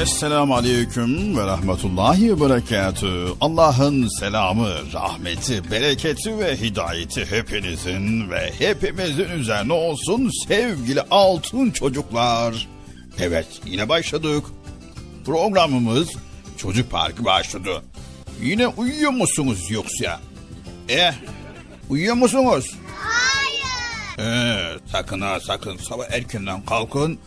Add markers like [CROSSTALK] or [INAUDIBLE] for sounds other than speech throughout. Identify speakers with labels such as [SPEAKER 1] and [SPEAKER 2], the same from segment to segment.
[SPEAKER 1] Esselamu Aleyküm ve Rahmetullahi ve Berekatü. Allah'ın selamı, rahmeti, bereketi ve hidayeti hepinizin ve hepimizin üzerine olsun sevgili altın çocuklar. Evet yine başladık. Programımız Çocuk Parkı başladı. Yine uyuyor musunuz yoksa? Eh, uyuyor musunuz?
[SPEAKER 2] Hayır.
[SPEAKER 1] Ee, sakın ha sakın sabah erkenden kalkın.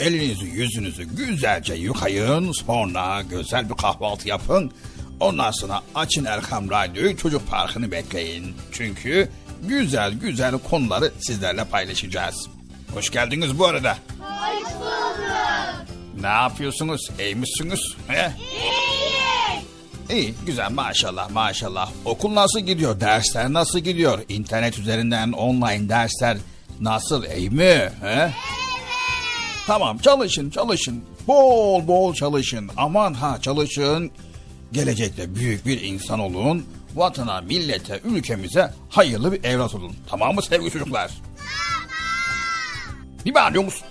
[SPEAKER 1] Elinizi yüzünüzü güzelce yıkayın. Sonra güzel bir kahvaltı yapın. Ondan sonra açın Erkam Radyo'yu çocuk parkını bekleyin. Çünkü güzel güzel konuları sizlerle paylaşacağız. Hoş geldiniz bu arada.
[SPEAKER 2] Hoş bulduk.
[SPEAKER 1] Ne yapıyorsunuz? İyi misiniz? He?
[SPEAKER 2] İyi.
[SPEAKER 1] İyi, güzel maşallah maşallah. Okul nasıl gidiyor? Dersler nasıl gidiyor? İnternet üzerinden online dersler nasıl? İyi mi? He? Tamam çalışın çalışın. Bol bol çalışın. Aman ha çalışın. Gelecekte büyük bir insan olun. Vatana, millete, ülkemize hayırlı bir evlat olun. Tamam mı sevgili çocuklar? Ne bağırıyorsunuz?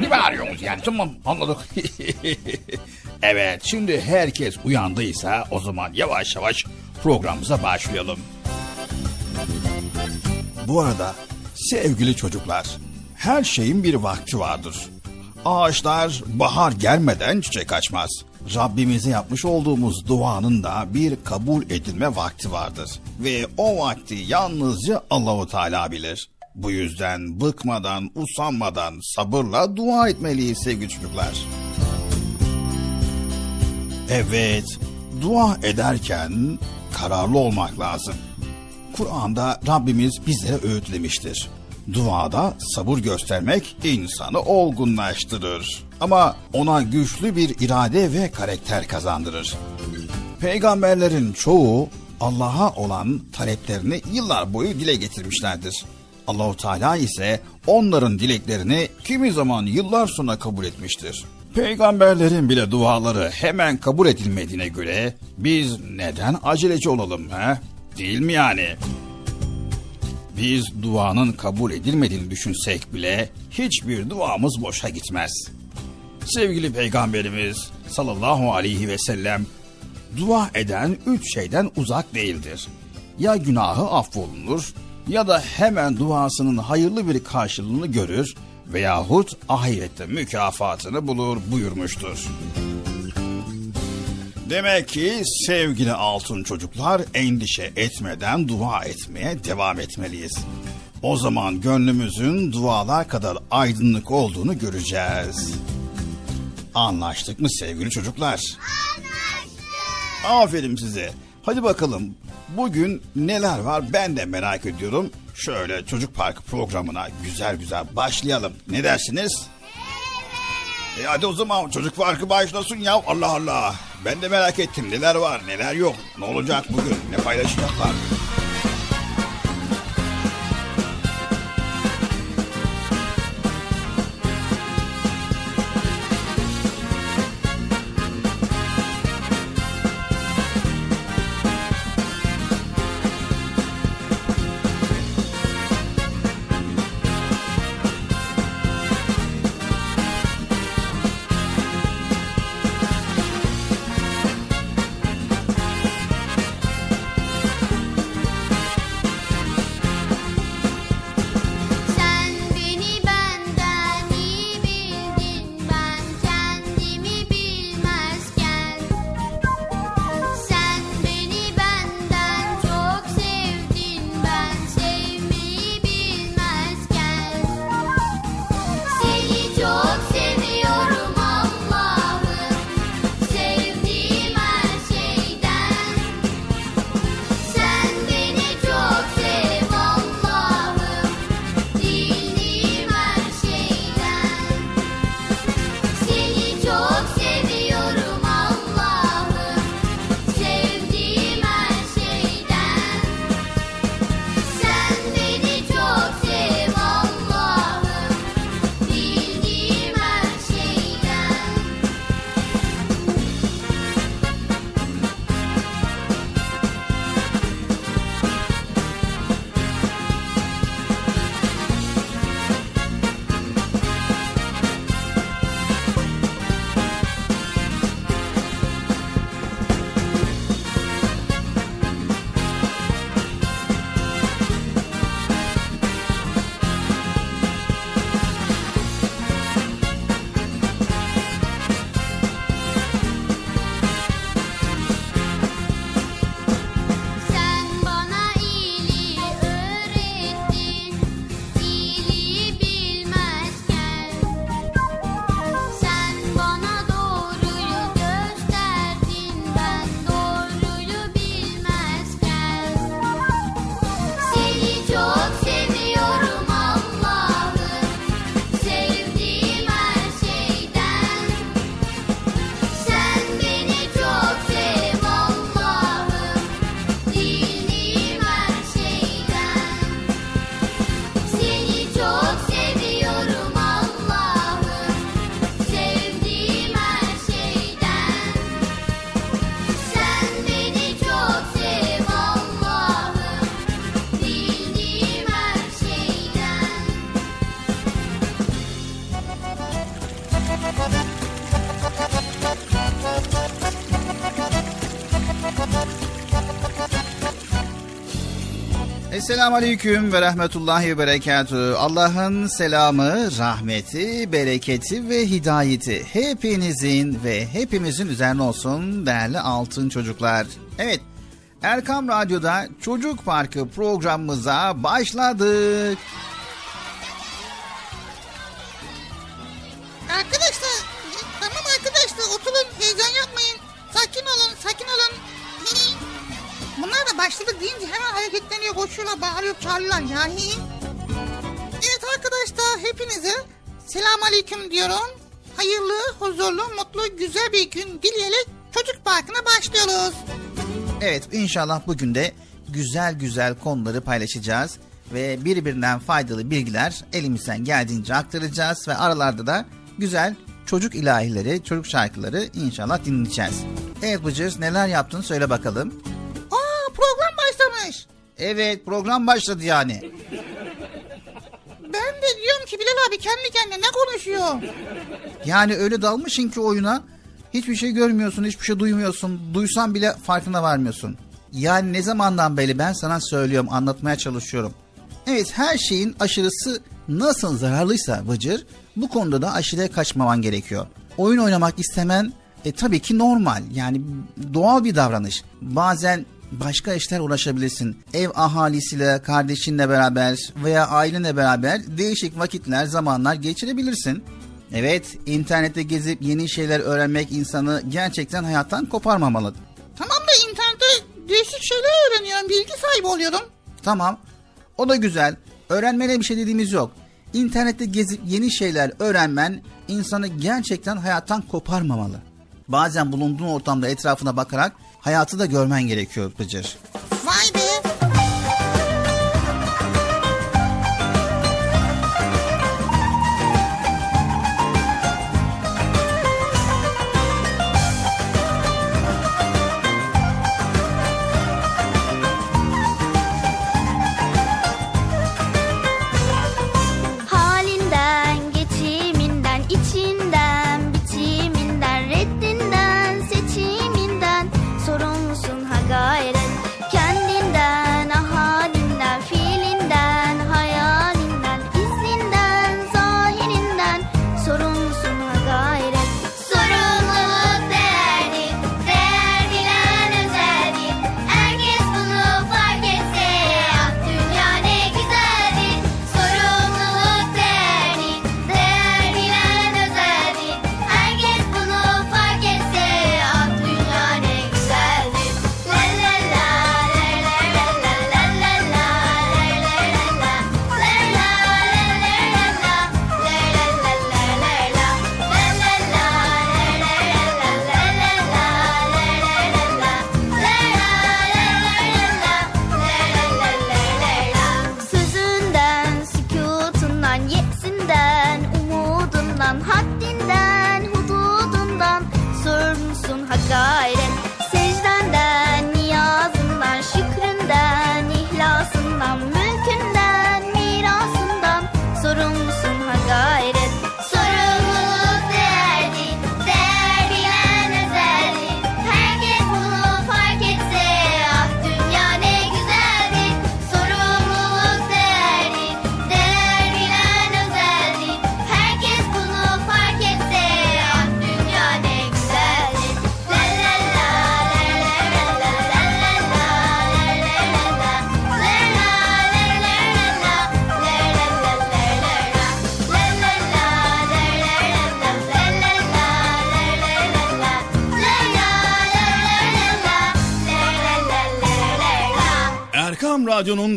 [SPEAKER 1] Ne bağırıyorsunuz yani tamam anladık. [LAUGHS] evet şimdi herkes uyandıysa o zaman yavaş yavaş programımıza başlayalım. Bu arada sevgili çocuklar her şeyin bir vakti vardır. Ağaçlar bahar gelmeden çiçek açmaz. Rabbimize yapmış olduğumuz duanın da bir kabul edilme vakti vardır. Ve o vakti yalnızca Allahu Teala bilir. Bu yüzden bıkmadan, usanmadan sabırla dua etmeliyiz sevgili çocuklar. Evet, dua ederken kararlı olmak lazım. Kur'an'da Rabbimiz bizlere öğütlemiştir. Duada sabır göstermek insanı olgunlaştırır. Ama ona güçlü bir irade ve karakter kazandırır. Peygamberlerin çoğu Allah'a olan taleplerini yıllar boyu dile getirmişlerdir. Allahu Teala ise onların dileklerini kimi zaman yıllar sonra kabul etmiştir. Peygamberlerin bile duaları hemen kabul edilmediğine göre biz neden aceleci olalım he? Değil mi yani? Biz duanın kabul edilmediğini düşünsek bile hiçbir duamız boşa gitmez. Sevgili Peygamberimiz sallallahu aleyhi ve sellem dua eden üç şeyden uzak değildir. Ya günahı affolunur ya da hemen duasının hayırlı bir karşılığını görür veyahut ahirette mükafatını bulur buyurmuştur. Demek ki sevgili altın çocuklar endişe etmeden dua etmeye devam etmeliyiz. O zaman gönlümüzün dualar kadar aydınlık olduğunu göreceğiz. Anlaştık mı sevgili çocuklar? Anlaştık. Aferin size. Hadi bakalım bugün neler var ben de merak ediyorum. Şöyle çocuk parkı programına güzel güzel başlayalım. Ne dersiniz? E hadi o zaman çocuk parkı başlasın ya Allah Allah. Ben de merak ettim neler var neler yok. Ne olacak bugün ne paylaşacaklar.
[SPEAKER 3] Esselamu Aleyküm ve Rahmetullahi ve Berekatü. Allah'ın selamı, rahmeti, bereketi ve hidayeti hepinizin ve hepimizin üzerine olsun değerli altın çocuklar. Evet, Erkam Radyo'da Çocuk Parkı programımıza başladık.
[SPEAKER 4] Aleyküm diyorum. Hayırlı, huzurlu, mutlu, güzel bir gün dileyerek çocuk parkına başlıyoruz.
[SPEAKER 3] Evet inşallah bugün de güzel güzel konuları paylaşacağız ve birbirinden faydalı bilgiler elimizden geldiğince aktaracağız ve aralarda da güzel çocuk ilahileri, çocuk şarkıları inşallah dinleyeceğiz. Evet Bıcır neler yaptın söyle bakalım.
[SPEAKER 4] Aa program başlamış.
[SPEAKER 3] Evet program başladı yani.
[SPEAKER 4] Ki Bilal abi kendi kendine ne konuşuyor?
[SPEAKER 3] Yani öyle dalmışsın ki oyuna hiçbir şey görmüyorsun, hiçbir şey duymuyorsun. Duysan bile farkına varmıyorsun. Yani ne zamandan beri ben sana söylüyorum, anlatmaya çalışıyorum. Evet her şeyin aşırısı nasıl zararlıysa Bıcır, bu konuda da aşırıya kaçmaman gerekiyor. Oyun oynamak istemen e, tabii ki normal yani doğal bir davranış. Bazen başka işler uğraşabilirsin. Ev ahalisiyle, kardeşinle beraber veya ailenle beraber değişik vakitler, zamanlar geçirebilirsin. Evet, internette gezip yeni şeyler öğrenmek insanı gerçekten hayattan koparmamalı.
[SPEAKER 4] Tamam da internette değişik şeyler öğreniyorum, bilgi sahibi oluyorum.
[SPEAKER 3] Tamam, o da güzel. Öğrenmene bir şey dediğimiz yok. İnternette gezip yeni şeyler öğrenmen insanı gerçekten hayattan koparmamalı. Bazen bulunduğun ortamda etrafına bakarak hayatı da görmen gerekiyor Bıcır.
[SPEAKER 4] Vay be.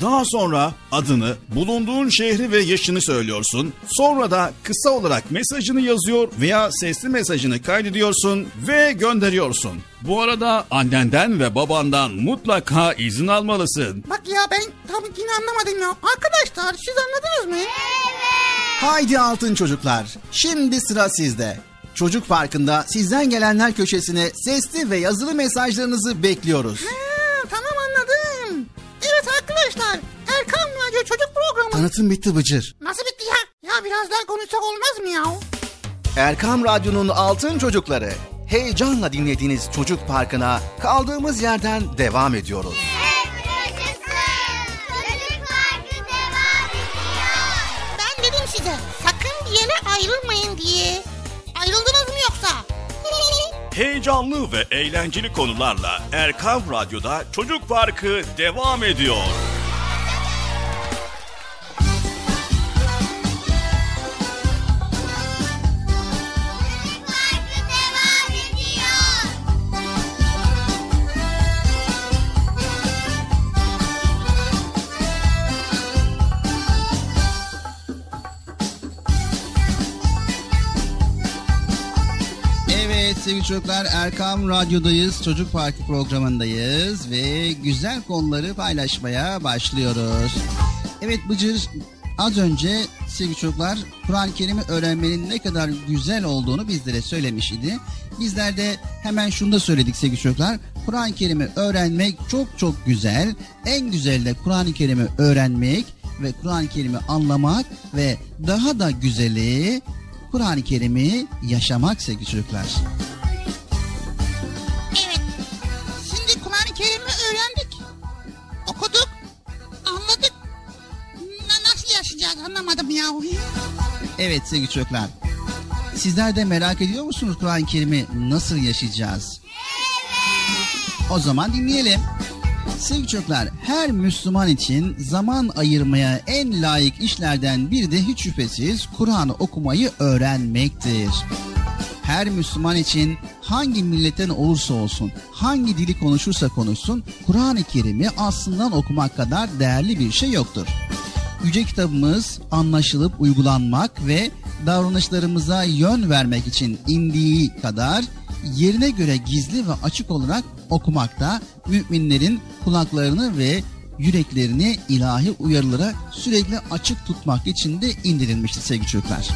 [SPEAKER 5] Daha sonra adını, bulunduğun şehri ve yaşını söylüyorsun. Sonra da kısa olarak mesajını yazıyor veya sesli mesajını kaydediyorsun ve gönderiyorsun. Bu arada annenden ve babandan mutlaka izin almalısın.
[SPEAKER 6] Bak ya ben tam yine anlamadım ya. Arkadaşlar siz anladınız mı?
[SPEAKER 3] Haydi altın çocuklar. Şimdi sıra sizde. Çocuk Parkı'nda sizden gelenler köşesine sesli ve yazılı mesajlarınızı bekliyoruz.
[SPEAKER 6] Ha. Evet arkadaşlar Erkan Radyo Çocuk Programı.
[SPEAKER 3] Tanıtım bitti Bıcır.
[SPEAKER 6] Nasıl bitti ya? Ya biraz daha konuşsak olmaz mı ya?
[SPEAKER 3] Erkam Radyo'nun altın çocukları. Heyecanla dinlediğiniz Çocuk Parkı'na kaldığımız yerden devam ediyoruz.
[SPEAKER 2] Çocuk Parkı devam ediyor.
[SPEAKER 6] Ben dedim size sakın bir yere ayrılmayın diye. Ayrıldınız mı yoksa? [LAUGHS]
[SPEAKER 5] Heyecanlı ve eğlenceli konularla Erkam Radyo'da Çocuk Parkı devam ediyor.
[SPEAKER 3] Sevgili çocuklar Erkam Radyo'dayız. Çocuk Parkı programındayız ve güzel konuları paylaşmaya başlıyoruz. Evet Bıcır az önce sevgili çocuklar Kur'an-ı Kerim'i öğrenmenin ne kadar güzel olduğunu bizlere söylemiş idi. Bizler de hemen şunu da söyledik sevgili çocuklar. Kur'an-ı Kerim'i öğrenmek çok çok güzel. En güzel de Kur'an-ı Kerim'i öğrenmek ve Kur'an-ı Kerim'i anlamak ve daha da güzeli Kur'an-ı Kerim'i yaşamak sevgili çocuklar.
[SPEAKER 6] Anlamadım ya.
[SPEAKER 3] Evet sevgili çocuklar. Sizler de merak ediyor musunuz Kur'an-ı Kerim'i nasıl yaşayacağız? O zaman dinleyelim. Sevgili çocuklar, her Müslüman için zaman ayırmaya en layık işlerden biri de hiç şüphesiz Kur'an'ı okumayı öğrenmektir. Her Müslüman için hangi milletten olursa olsun, hangi dili konuşursa konuşsun, Kur'an-ı Kerim'i aslından okumak kadar değerli bir şey yoktur. Yüce kitabımız anlaşılıp uygulanmak ve davranışlarımıza yön vermek için indiği kadar yerine göre gizli ve açık olarak okumakta müminlerin kulaklarını ve yüreklerini ilahi uyarılara sürekli açık tutmak için de indirilmiştir sevgili çocuklar.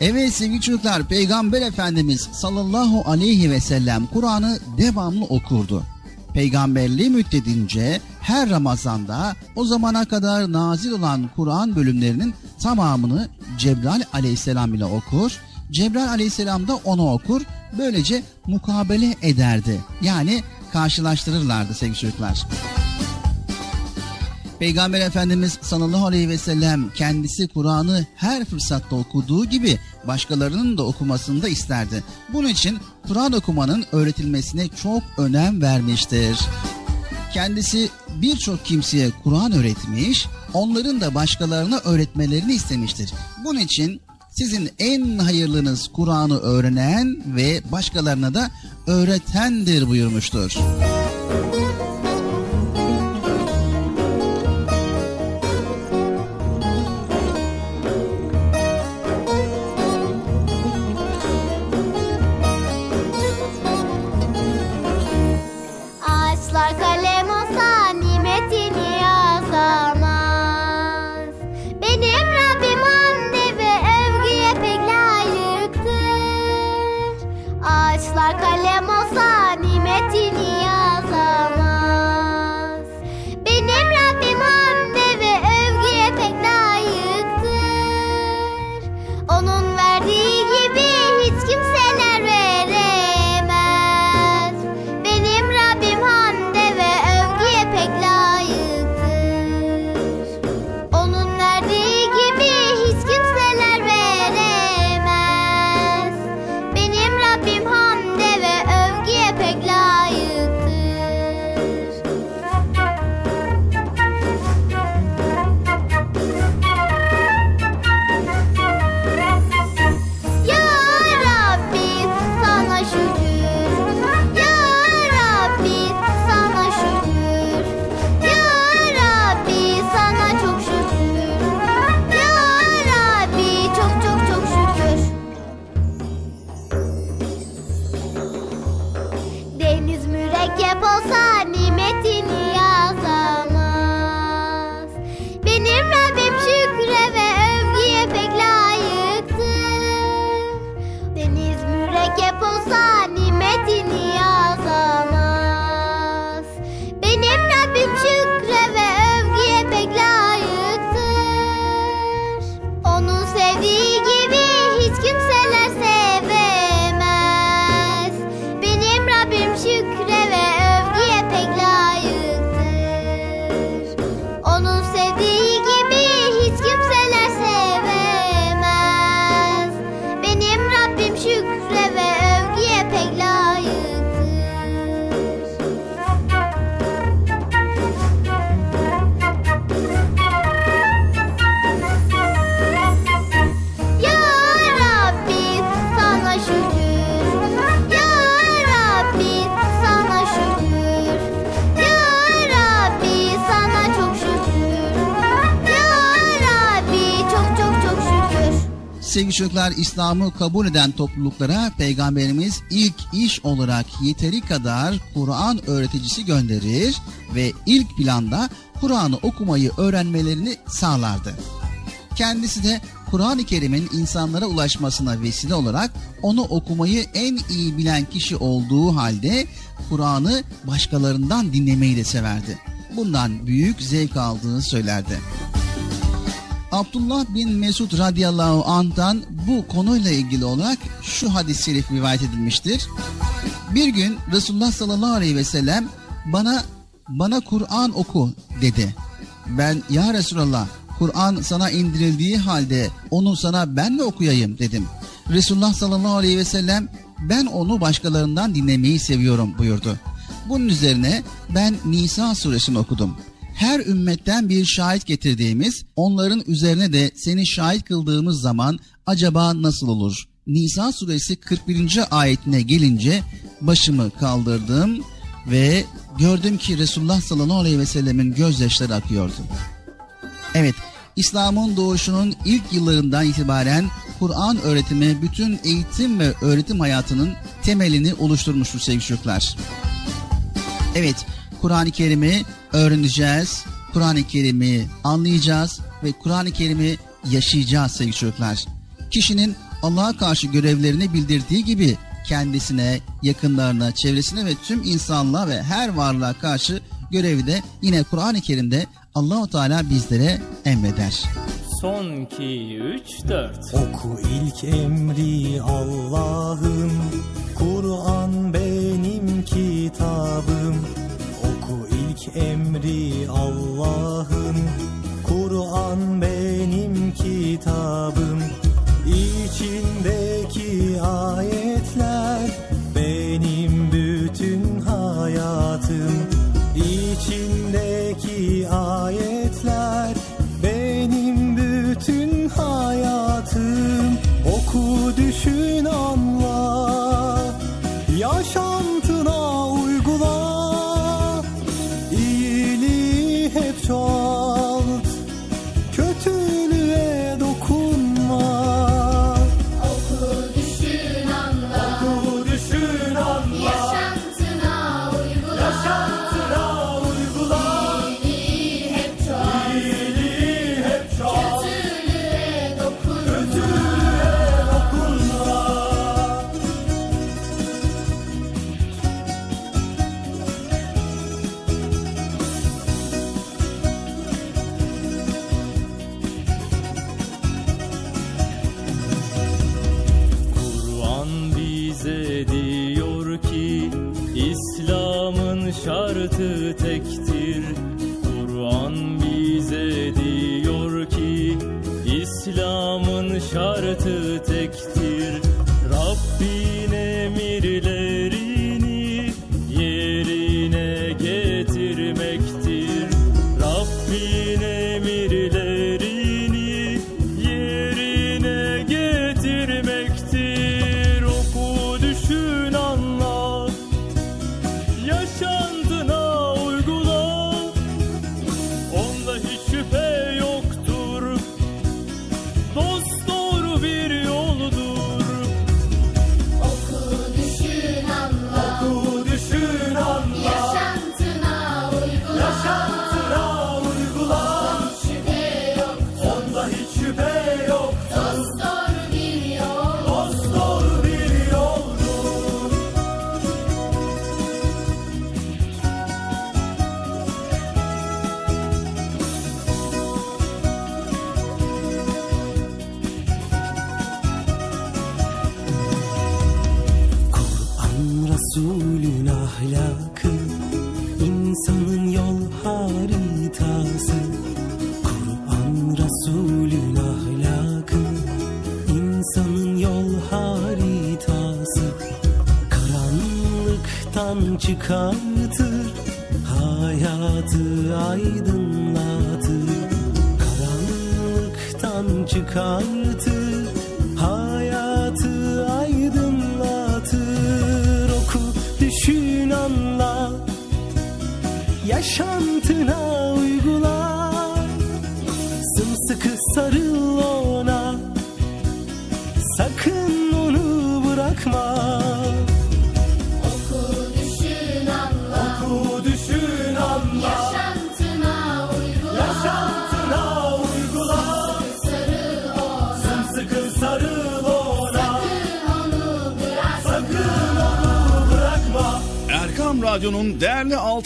[SPEAKER 3] Evet sevgili çocuklar Peygamber Efendimiz sallallahu aleyhi ve sellem Kur'an'ı devamlı okurdu. Peygamberliği müddettince her Ramazan'da o zamana kadar nazil olan Kur'an bölümlerinin tamamını Cebrail aleyhisselam ile okur. Cebrail aleyhisselam da onu okur. Böylece mukabele ederdi. Yani karşılaştırırlardı sevgili çocuklar. Peygamber Efendimiz sallallahu aleyhi ve sellem kendisi Kur'an'ı her fırsatta okuduğu gibi başkalarının da okumasını da isterdi. Bunun için Kur'an okumanın öğretilmesine çok önem vermiştir. Kendisi birçok kimseye Kur'an öğretmiş, onların da başkalarına öğretmelerini istemiştir. Bunun için sizin en hayırlınız Kur'an'ı öğrenen ve başkalarına da öğretendir buyurmuştur.
[SPEAKER 2] Ağaçlar
[SPEAKER 3] Sevgili çocuklar İslam'ı kabul eden topluluklara Peygamberimiz ilk iş olarak yeteri kadar Kur'an öğreticisi gönderir ve ilk planda Kur'an'ı okumayı öğrenmelerini sağlardı. Kendisi de Kur'an-ı Kerim'in insanlara ulaşmasına vesile olarak onu okumayı en iyi bilen kişi olduğu halde Kur'an'ı başkalarından dinlemeyi de severdi. Bundan büyük zevk aldığını söylerdi. Abdullah bin Mesud radıyallahu anh'tan bu konuyla ilgili olarak şu hadis-i şerif rivayet edilmiştir. Bir gün Resulullah sallallahu aleyhi ve sellem bana bana Kur'an oku dedi. Ben ya Resulallah Kur'an sana indirildiği halde onu sana ben mi okuyayım dedim. Resulullah sallallahu aleyhi ve sellem ben onu başkalarından dinlemeyi seviyorum buyurdu. Bunun üzerine ben Nisa suresini okudum. Her ümmetten bir şahit getirdiğimiz, onların üzerine de seni şahit kıldığımız zaman acaba nasıl olur? Nisa suresi 41. ayetine gelince başımı kaldırdım ve gördüm ki Resulullah sallallahu aleyhi ve sellemin gözyaşları akıyordu. Evet, İslam'ın doğuşunun ilk yıllarından itibaren Kur'an öğretimi bütün eğitim ve öğretim hayatının temelini oluşturmuştur sevgili çocuklar. Evet, Kur'an-ı Kerim'i öğreneceğiz, Kur'an-ı Kerim'i anlayacağız ve Kur'an-ı Kerim'i yaşayacağız sevgili çocuklar. Kişinin Allah'a karşı görevlerini bildirdiği gibi kendisine, yakınlarına, çevresine ve tüm insanlığa ve her varlığa karşı görevi de yine Kur'an-ı Kerim'de Allahu Teala bizlere emreder.
[SPEAKER 7] Son 2 3 4
[SPEAKER 8] Oku ilk emri Allah'ın Kur'an benim emri Allah'ın. Kur'an benim kitabım. İçindeki ayetler benim bütün hayatım. İçindeki ayetler benim bütün hayatım. Oku düşün anla Yaşantına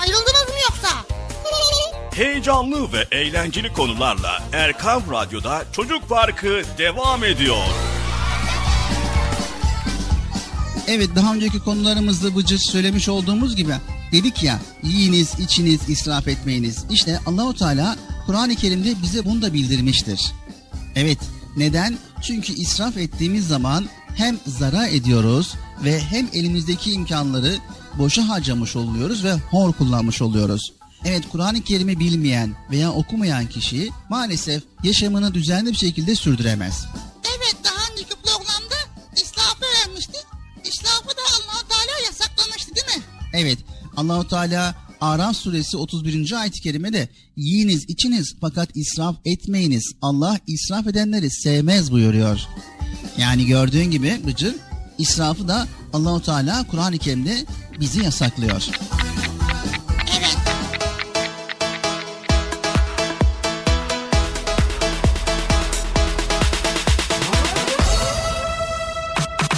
[SPEAKER 6] Ayrıldınız mı yoksa?
[SPEAKER 5] Heyecanlı ve eğlenceli konularla Erkam Radyo'da Çocuk Parkı devam ediyor.
[SPEAKER 9] Evet daha önceki konularımızda Bıcır söylemiş olduğumuz gibi dedik ya yiyiniz içiniz israf etmeyiniz. İşte Allahu Teala Kur'an-ı Kerim'de bize bunu da bildirmiştir. Evet neden? Çünkü israf ettiğimiz zaman hem zarar ediyoruz ve hem elimizdeki imkanları boşa harcamış oluyoruz ve hor kullanmış oluyoruz. Evet Kur'an-ı Kerim'i bilmeyen veya okumayan kişi maalesef yaşamını düzenli bir şekilde sürdüremez.
[SPEAKER 6] Evet daha önceki programda israfı öğrenmiştik. İsrafı da allah Teala yasaklamıştı değil mi?
[SPEAKER 9] Evet Allahu Teala Araf suresi 31. ayet-i kerimede yiyiniz içiniz fakat israf etmeyiniz. Allah israf edenleri sevmez buyuruyor. Yani gördüğün gibi Bıcır israfı da Allahu Teala Kur'an-ı Kerim'de bizi yasaklıyor.
[SPEAKER 6] Evet.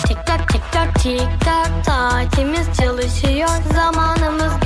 [SPEAKER 10] Tik tak tik tak tik tak saatimiz çalışıyor zamanımız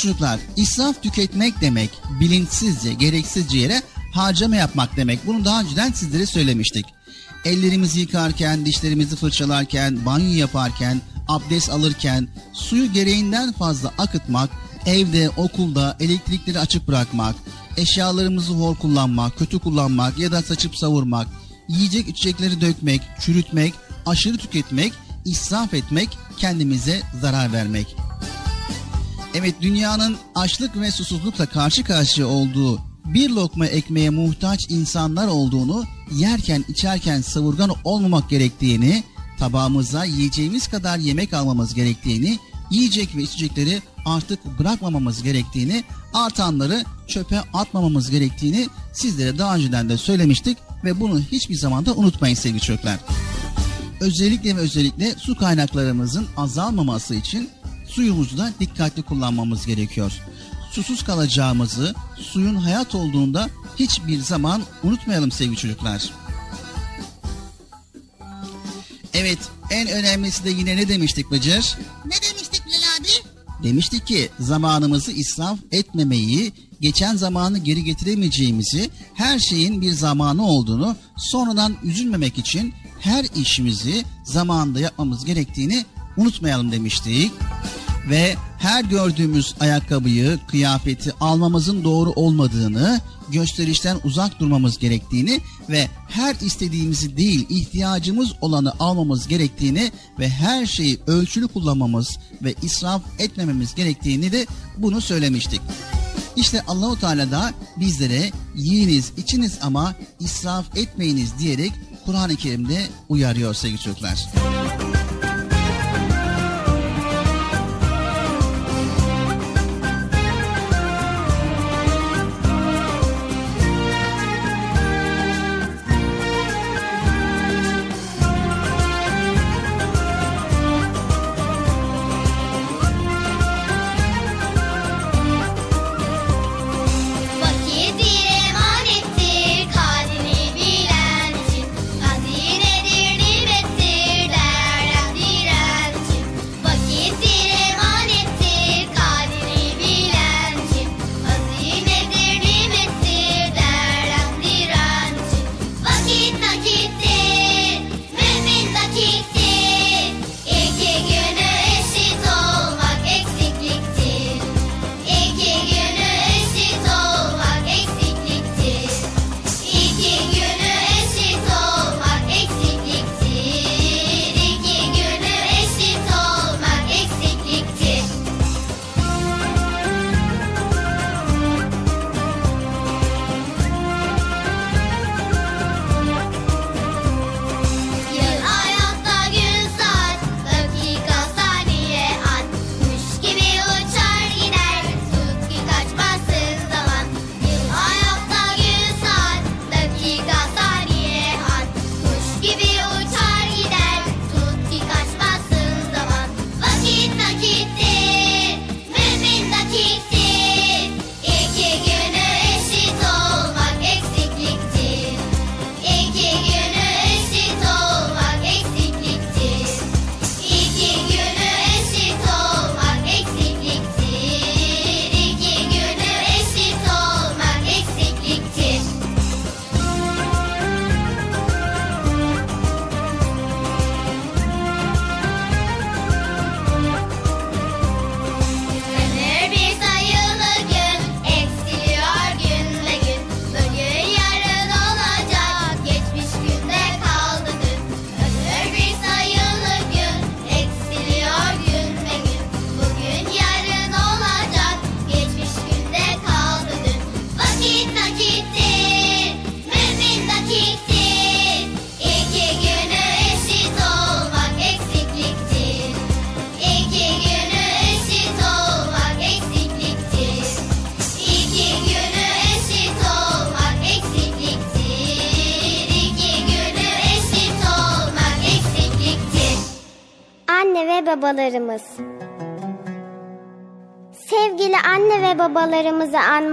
[SPEAKER 3] çocuklar, israf tüketmek demek bilinçsizce, gereksizce yere harcama yapmak demek. Bunu daha önceden sizlere söylemiştik. Ellerimizi yıkarken, dişlerimizi fırçalarken, banyo yaparken, abdest alırken suyu gereğinden fazla akıtmak, evde, okulda elektrikleri açık bırakmak, eşyalarımızı hor kullanmak, kötü kullanmak ya da saçıp savurmak, yiyecek içecekleri dökmek, çürütmek, aşırı tüketmek, israf etmek, kendimize zarar vermek. Evet dünyanın açlık ve susuzlukla karşı karşıya olduğu bir lokma ekmeğe muhtaç insanlar olduğunu, yerken içerken savurgan olmamak gerektiğini, tabağımıza yiyeceğimiz kadar yemek almamız gerektiğini, yiyecek ve içecekleri artık bırakmamamız gerektiğini, artanları çöpe atmamamız gerektiğini sizlere daha önceden de söylemiştik ve bunu hiçbir zaman da unutmayın sevgili çocuklar. Özellikle ve özellikle su kaynaklarımızın azalmaması için suyumuzu da dikkatli kullanmamız gerekiyor. Susuz kalacağımızı, suyun hayat olduğunda hiçbir zaman unutmayalım sevgili çocuklar. Evet, en önemlisi de yine ne demiştik Bıcır?
[SPEAKER 6] Ne demiştik Bilal abi?
[SPEAKER 3] Demiştik ki zamanımızı israf etmemeyi, geçen zamanı geri getiremeyeceğimizi, her şeyin bir zamanı olduğunu, sonradan üzülmemek için her işimizi zamanında yapmamız gerektiğini unutmayalım demiştik. Ve her gördüğümüz ayakkabıyı, kıyafeti almamızın doğru olmadığını, gösterişten uzak durmamız gerektiğini ve her istediğimizi değil ihtiyacımız olanı almamız gerektiğini ve her şeyi ölçülü kullanmamız ve israf etmememiz gerektiğini de bunu söylemiştik. İşte Allahu Teala da bizlere yiyiniz, içiniz ama israf etmeyiniz diyerek Kur'an-ı Kerim'de uyarıyor sevgili çocuklar.
[SPEAKER 4] Vakit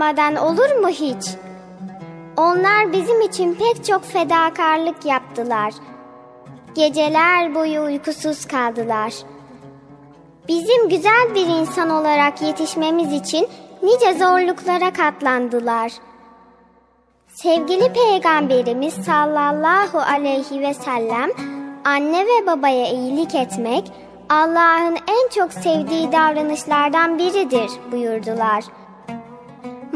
[SPEAKER 11] anmadan olur mu hiç? Onlar bizim için pek çok fedakarlık yaptılar. Geceler boyu uykusuz kaldılar.
[SPEAKER 4] Bizim güzel bir insan olarak yetişmemiz için nice zorluklara katlandılar. Sevgili Peygamberimiz sallallahu aleyhi ve sellem anne ve babaya iyilik etmek Allah'ın en çok sevdiği davranışlardan biridir buyurdular.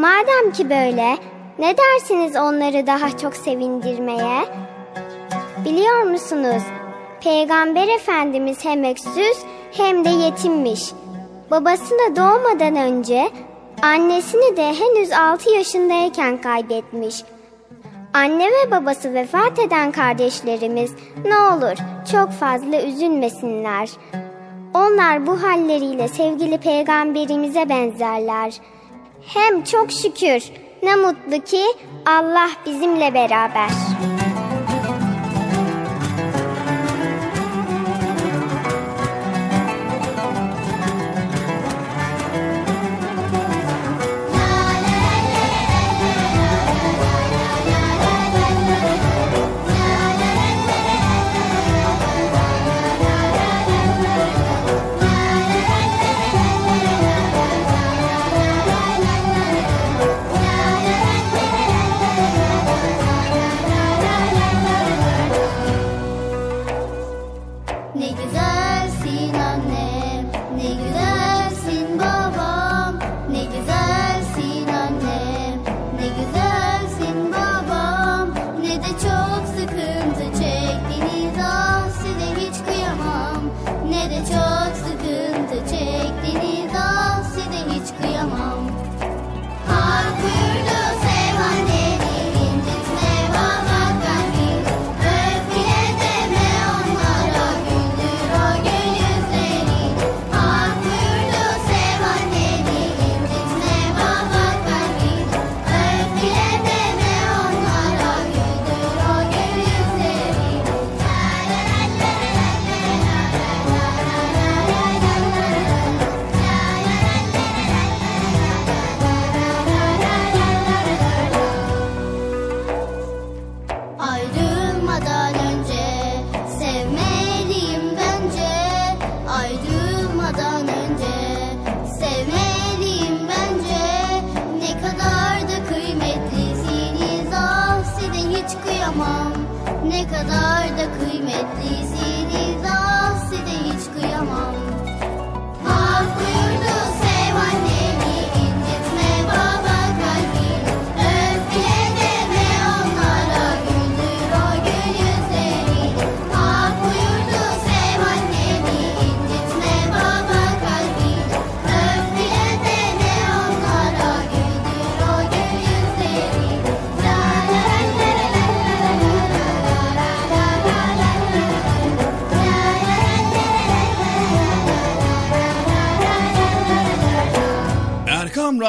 [SPEAKER 4] Madem ki böyle, ne dersiniz onları daha çok sevindirmeye? Biliyor musunuz? Peygamber Efendimiz hem öksüz hem de yetimmiş. Babasını doğmadan önce annesini de henüz 6 yaşındayken kaybetmiş. Anne ve babası vefat eden kardeşlerimiz ne olur çok fazla üzülmesinler. Onlar bu halleriyle sevgili peygamberimize benzerler. Hem çok şükür ne mutlu ki Allah bizimle beraber.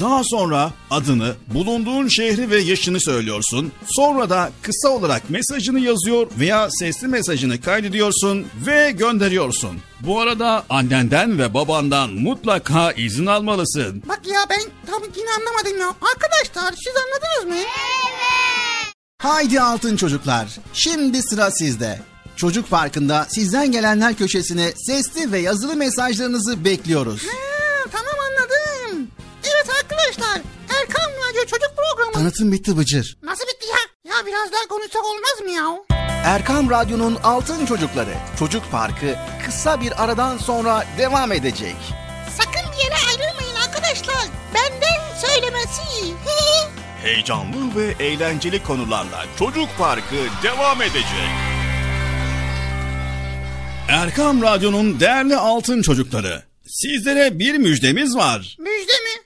[SPEAKER 5] Daha sonra adını, bulunduğun şehri ve yaşını söylüyorsun. Sonra da kısa olarak mesajını yazıyor veya sesli mesajını kaydediyorsun ve gönderiyorsun. Bu arada annenden ve babandan mutlaka izin almalısın.
[SPEAKER 6] Bak ya ben tabii ki anlamadım ya. Arkadaşlar siz anladınız mı?
[SPEAKER 3] Haydi altın çocuklar. Şimdi sıra sizde. Çocuk Parkı'nda sizden gelenler köşesine sesli ve yazılı mesajlarınızı bekliyoruz.
[SPEAKER 6] Ha, tamam anladım. Evet arkadaşlar Erkan Radyo Çocuk Programı.
[SPEAKER 3] Tanıtım bitti Bıcır.
[SPEAKER 6] Nasıl bitti ya? Ya biraz daha konuşsak olmaz mı ya?
[SPEAKER 3] Erkam Radyo'nun Altın Çocukları Çocuk Parkı kısa bir aradan sonra devam edecek.
[SPEAKER 6] Sakın bir yere ayrılmayın arkadaşlar. Benden söylemesi. [LAUGHS]
[SPEAKER 5] Heyecanlı ve eğlenceli konularla Çocuk Parkı devam edecek. Erkam Radyo'nun değerli altın çocukları. Sizlere bir müjdemiz var.
[SPEAKER 6] Müjde mi?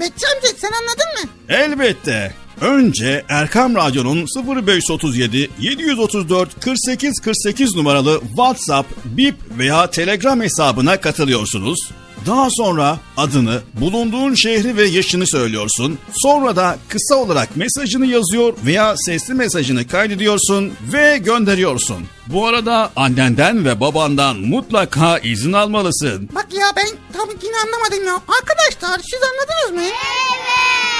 [SPEAKER 6] Bekçi amca sen anladın mı?
[SPEAKER 5] Elbette. Önce Erkam Radyo'nun 0537 734 48 48 numaralı WhatsApp, Bip veya Telegram hesabına katılıyorsunuz. Daha sonra adını, bulunduğun şehri ve yaşını söylüyorsun. Sonra da kısa olarak mesajını yazıyor veya sesli mesajını kaydediyorsun ve gönderiyorsun. Bu arada annenden ve babandan mutlaka izin almalısın.
[SPEAKER 6] Bak ya ben tam yine anlamadım ya. Arkadaşlar siz anladınız mı?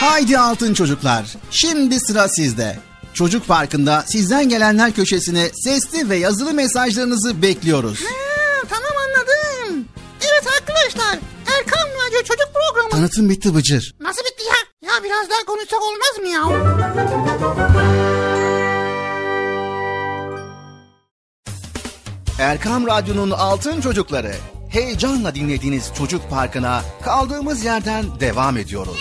[SPEAKER 3] Haydi altın çocuklar. Şimdi sıra sizde. Çocuk Parkı'nda sizden gelenler köşesine sesli ve yazılı mesajlarınızı bekliyoruz.
[SPEAKER 6] Ha, tamam anladım. Evet arkadaşlar Erkan Radyo Çocuk Programı.
[SPEAKER 3] Tanıtım bitti Bıcır.
[SPEAKER 6] Nasıl bitti ya? Ya biraz daha konuşsak olmaz mı ya?
[SPEAKER 3] Erkam Radyo'nun Altın Çocukları. Heyecanla dinlediğiniz Çocuk Parkı'na kaldığımız yerden devam ediyoruz.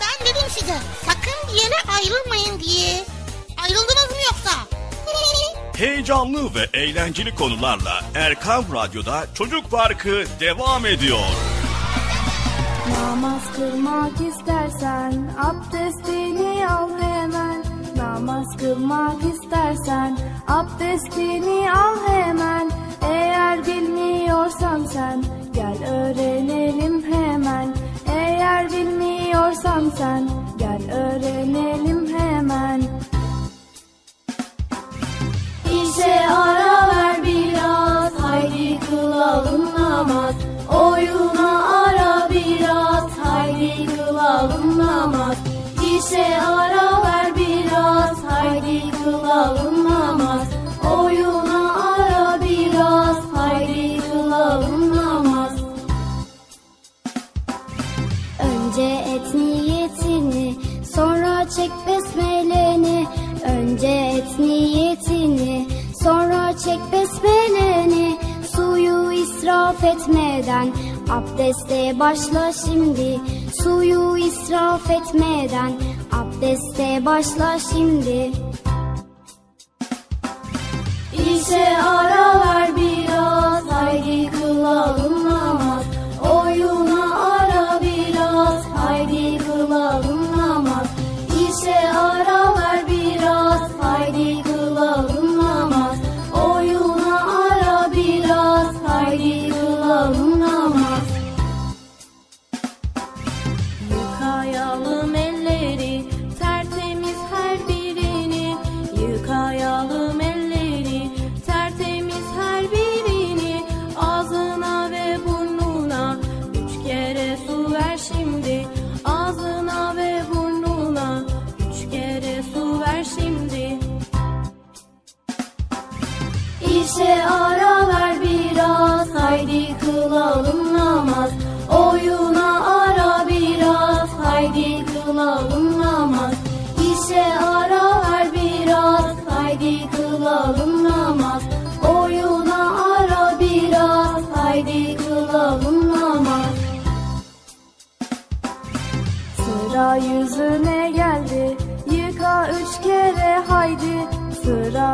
[SPEAKER 6] Ben dedim size sakın bir yere ayrılmayın diye. Ayrıldınız mı yoksa?
[SPEAKER 5] Heyecanlı ve eğlenceli konularla Erkam Radyo'da Çocuk Parkı devam ediyor.
[SPEAKER 12] Namaz kılmak istersen abdestini al hemen. Namaz kılmak istersen abdestini al hemen. Eğer bilmiyorsan sen gel öğrenelim hemen. Eğer bilmiyorsan sen gel öğrenelim hemen İşe ara ver biraz haydi kılalım namaz. Oyuna ara biraz haydi kılalım namaz. İşe ara ver biraz haydi kılalım namaz. Oyuna ara biraz haydi kılalım namaz.
[SPEAKER 11] Önce et niyetini, sonra çek besmeleni. Önce et niyetini, çek besmeleni. Suyu israf etmeden, abdeste başla şimdi. Suyu israf etmeden, abdeste başla şimdi.
[SPEAKER 12] İşe ara ver biraz haydi kılalım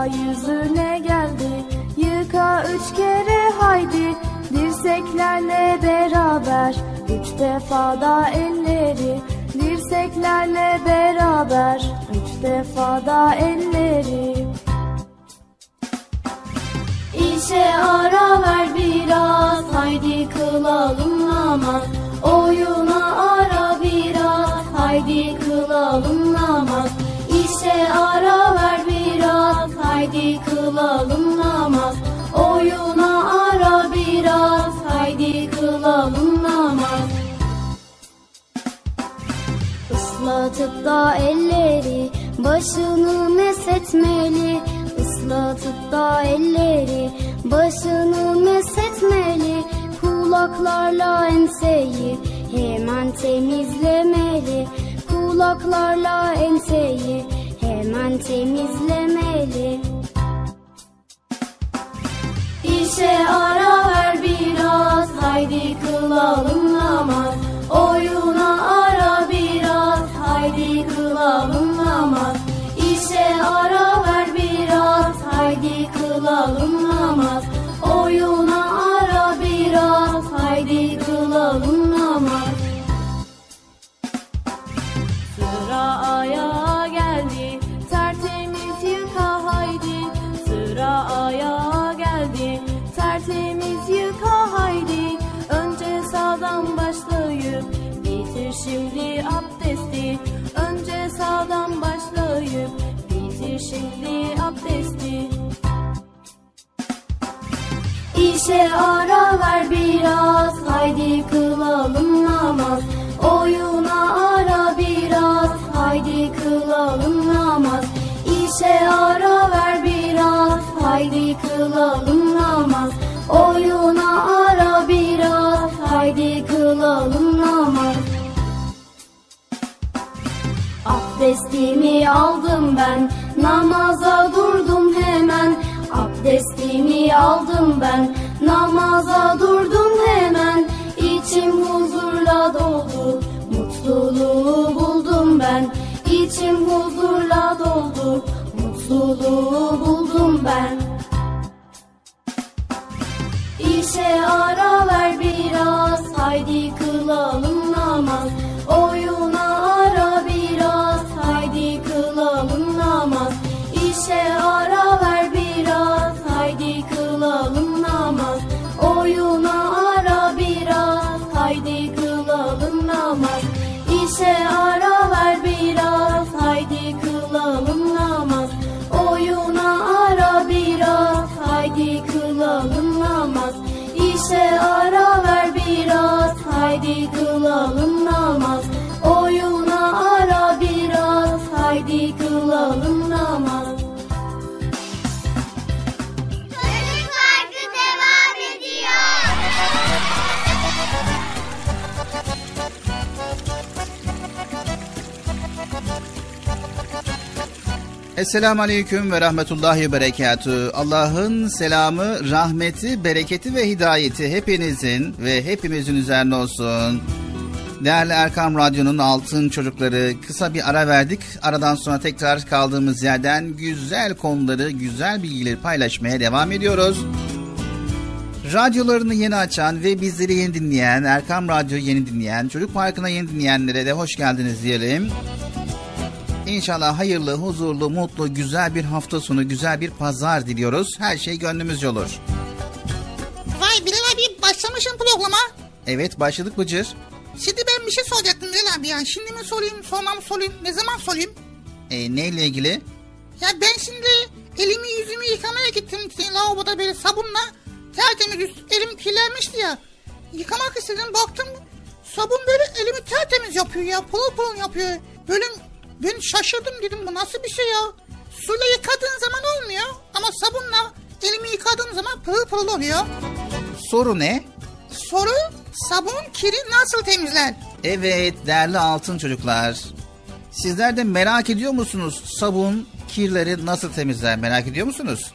[SPEAKER 12] yüzüne geldi. Yıka üç kere haydi. Dirseklerle beraber. Üç defa da elleri. Dirseklerle beraber. Üç defa da elleri. İşe ara ver biraz. Haydi kılalım namaz kılalım namaz Oyuna ara biraz. Haydi kılalım namaz Islatıp da elleri başını mesetmeli. Islatıp da elleri başını mesetmeli. Kulaklarla enseyi hemen temizlemeli. Kulaklarla enseyi hemen temizlemeli İşe ara ver biraz haydi kılalım namaz. Oyuna ara biraz haydi kılalım namaz. İşe ara ver biraz haydi kılalım namaz. Oyuna şimdi abdesti. İşe ara ver biraz haydi kılalım namaz. Oyuna ara biraz haydi kılalım namaz. İşe ara ver biraz haydi kılalım namaz. Oyuna ara biraz haydi kılalım namaz. Abdestimi aldım ben namaza durdum hemen. Abdestimi aldım ben. Namaza durdum hemen. İçim huzurla doldu. Mutluluğu buldum ben. İçim huzurla doldu. Mutluluğu buldum ben. İşe ara ver biraz. Haydi kılalım namaz. Oyuna kılalım namaz Oyuna ara biraz haydi kılalım namaz
[SPEAKER 2] Çocuk Parkı devam ediyor.
[SPEAKER 3] Esselamu Aleyküm ve Rahmetullahi ve Berekatü. Allah'ın selamı, rahmeti, bereketi ve hidayeti hepinizin ve hepimizin üzerine olsun. Değerli Erkam Radyo'nun altın çocukları kısa bir ara verdik. Aradan sonra tekrar kaldığımız yerden güzel konuları, güzel bilgileri paylaşmaya devam ediyoruz. Radyolarını yeni açan ve bizleri yeni dinleyen, Erkam Radyo yeni dinleyen, Çocuk Parkı'na yeni dinleyenlere de hoş geldiniz diyelim. İnşallah hayırlı, huzurlu, mutlu, güzel bir hafta sonu, güzel bir pazar diliyoruz. Her şey gönlümüzce olur.
[SPEAKER 6] Vay Bilal abi başlamışsın programa.
[SPEAKER 3] Evet başladık Bıcır.
[SPEAKER 6] Şimdi ben bir şey soracaktım Bilal abi ya. Şimdi mi sorayım sonra mı sorayım ne zaman sorayım?
[SPEAKER 3] E, neyle ilgili?
[SPEAKER 6] Ya ben şimdi elimi yüzümü yıkamaya gittim işte lavaboda böyle sabunla. Tertemiz elim kirlenmişti ya. Yıkamak istedim baktım sabun böyle elimi tertemiz yapıyor ya pırıl pırıl yapıyor. Böyle ben şaşırdım dedim bu nasıl bir şey ya. Suyla yıkadığın zaman olmuyor ama sabunla elimi yıkadığım zaman pırıl pırıl oluyor.
[SPEAKER 3] Soru ne?
[SPEAKER 6] Soru sabun kiri nasıl temizler?
[SPEAKER 3] Evet değerli altın çocuklar. Sizler de merak ediyor musunuz sabun kirleri nasıl temizler merak ediyor musunuz?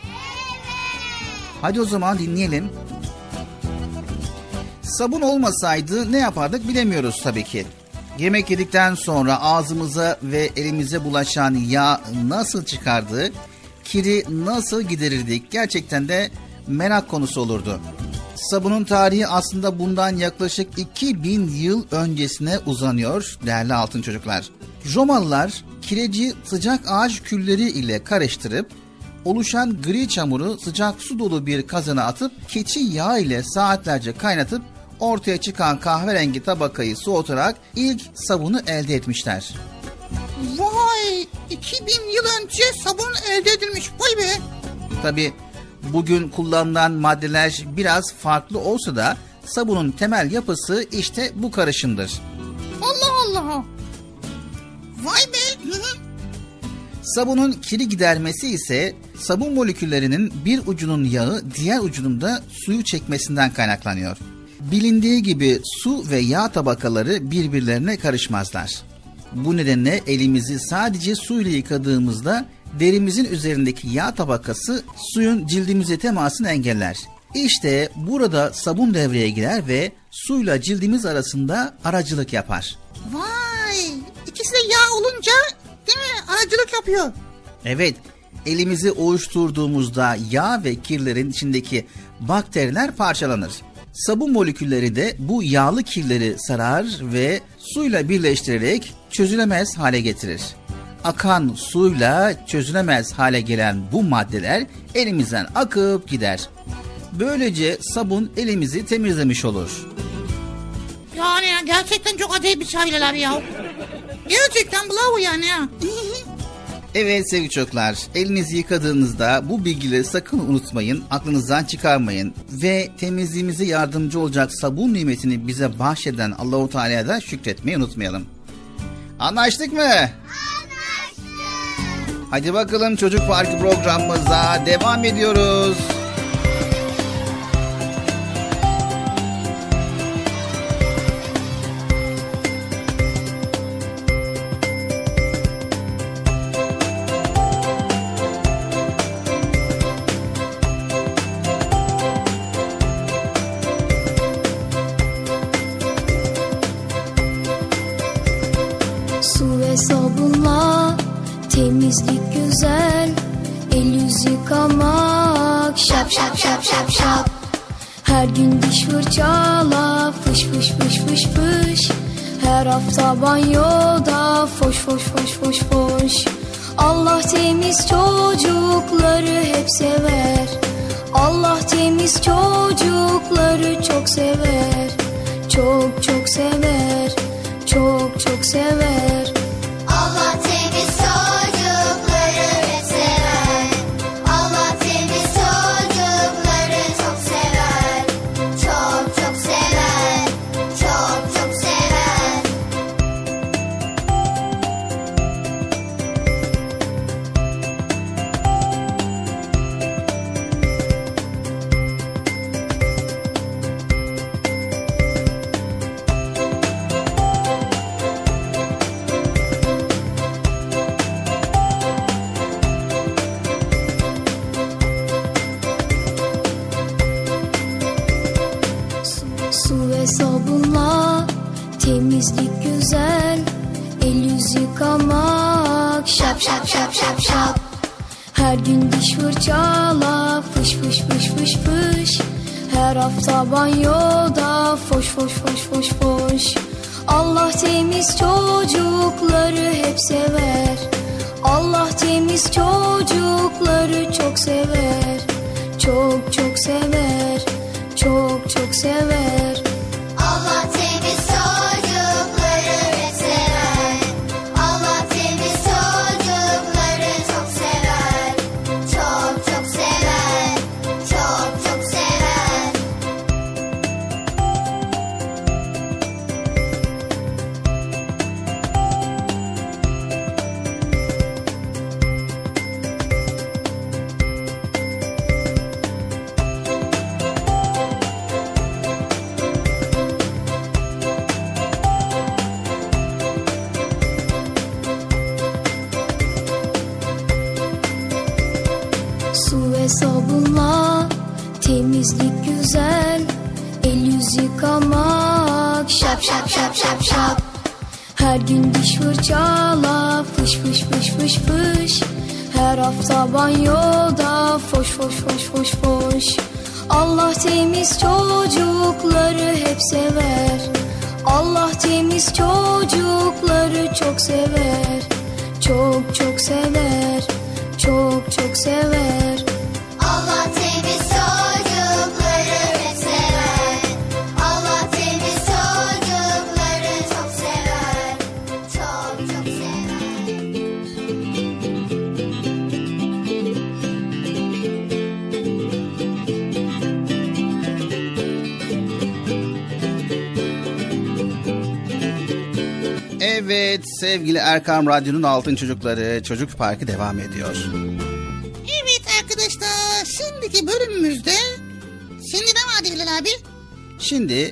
[SPEAKER 3] Hadi o zaman dinleyelim. Sabun olmasaydı ne yapardık bilemiyoruz tabii ki. Yemek yedikten sonra ağzımıza ve elimize bulaşan yağ nasıl çıkardı? Kiri nasıl giderirdik? Gerçekten de merak konusu olurdu. Sabunun tarihi aslında bundan yaklaşık 2000 yıl öncesine uzanıyor değerli altın çocuklar. Romalılar kireci sıcak ağaç külleri ile karıştırıp oluşan gri çamuru sıcak su dolu bir kazana atıp keçi yağı ile saatlerce kaynatıp ortaya çıkan kahverengi tabakayı soğutarak ilk sabunu elde etmişler.
[SPEAKER 6] Vay 2000 yıl önce sabun elde edilmiş. Vay be.
[SPEAKER 3] Tabi bugün kullanılan maddeler biraz farklı olsa da sabunun temel yapısı işte bu karışımdır.
[SPEAKER 6] Allah Allah. Vay be.
[SPEAKER 3] Sabunun kiri gidermesi ise sabun moleküllerinin bir ucunun yağı diğer ucunun da suyu çekmesinden kaynaklanıyor. Bilindiği gibi su ve yağ tabakaları birbirlerine karışmazlar. Bu nedenle elimizi sadece su ile yıkadığımızda derimizin üzerindeki yağ tabakası suyun cildimize temasını engeller. İşte burada sabun devreye girer ve suyla cildimiz arasında aracılık yapar.
[SPEAKER 6] Vay. İkisi de yağ olunca değil mi aracılık yapıyor.
[SPEAKER 3] Evet, elimizi ovuşturduğumuzda yağ ve kirlerin içindeki bakteriler parçalanır. Sabun molekülleri de bu yağlı kirleri sarar ve suyla birleştirerek çözülemez hale getirir. Akan suyla çözülemez hale gelen bu maddeler elimizden akıp gider. Böylece sabun elimizi temizlemiş olur.
[SPEAKER 6] Yani ya, gerçekten çok acayip bir şeyler ya. Gerçekten bravo yani ya. [LAUGHS]
[SPEAKER 3] Evet sevgili çocuklar, elinizi yıkadığınızda bu bilgileri sakın unutmayın, aklınızdan çıkarmayın ve temizliğimize yardımcı olacak sabun nimetini bize bahşeden Allahu Teala'ya da şükretmeyi unutmayalım. Anlaştık mı? Anlaştık. Hadi bakalım çocuk parkı programımıza devam ediyoruz.
[SPEAKER 13] Şap şap şap şap şap. Her gün diş fırçala fış fış fış fış fış. Her hafta banyoda foş foş foş foş foş. Allah temiz çocukları hep sever. Allah temiz çocukları çok sever. Çok çok sever. Çok çok sever Foş foş foş foş
[SPEAKER 3] sevgili Erkam Radyo'nun Altın Çocukları Çocuk Parkı devam ediyor.
[SPEAKER 6] Evet arkadaşlar şimdiki bölümümüzde şimdi ne vardı Bilal abi?
[SPEAKER 3] Şimdi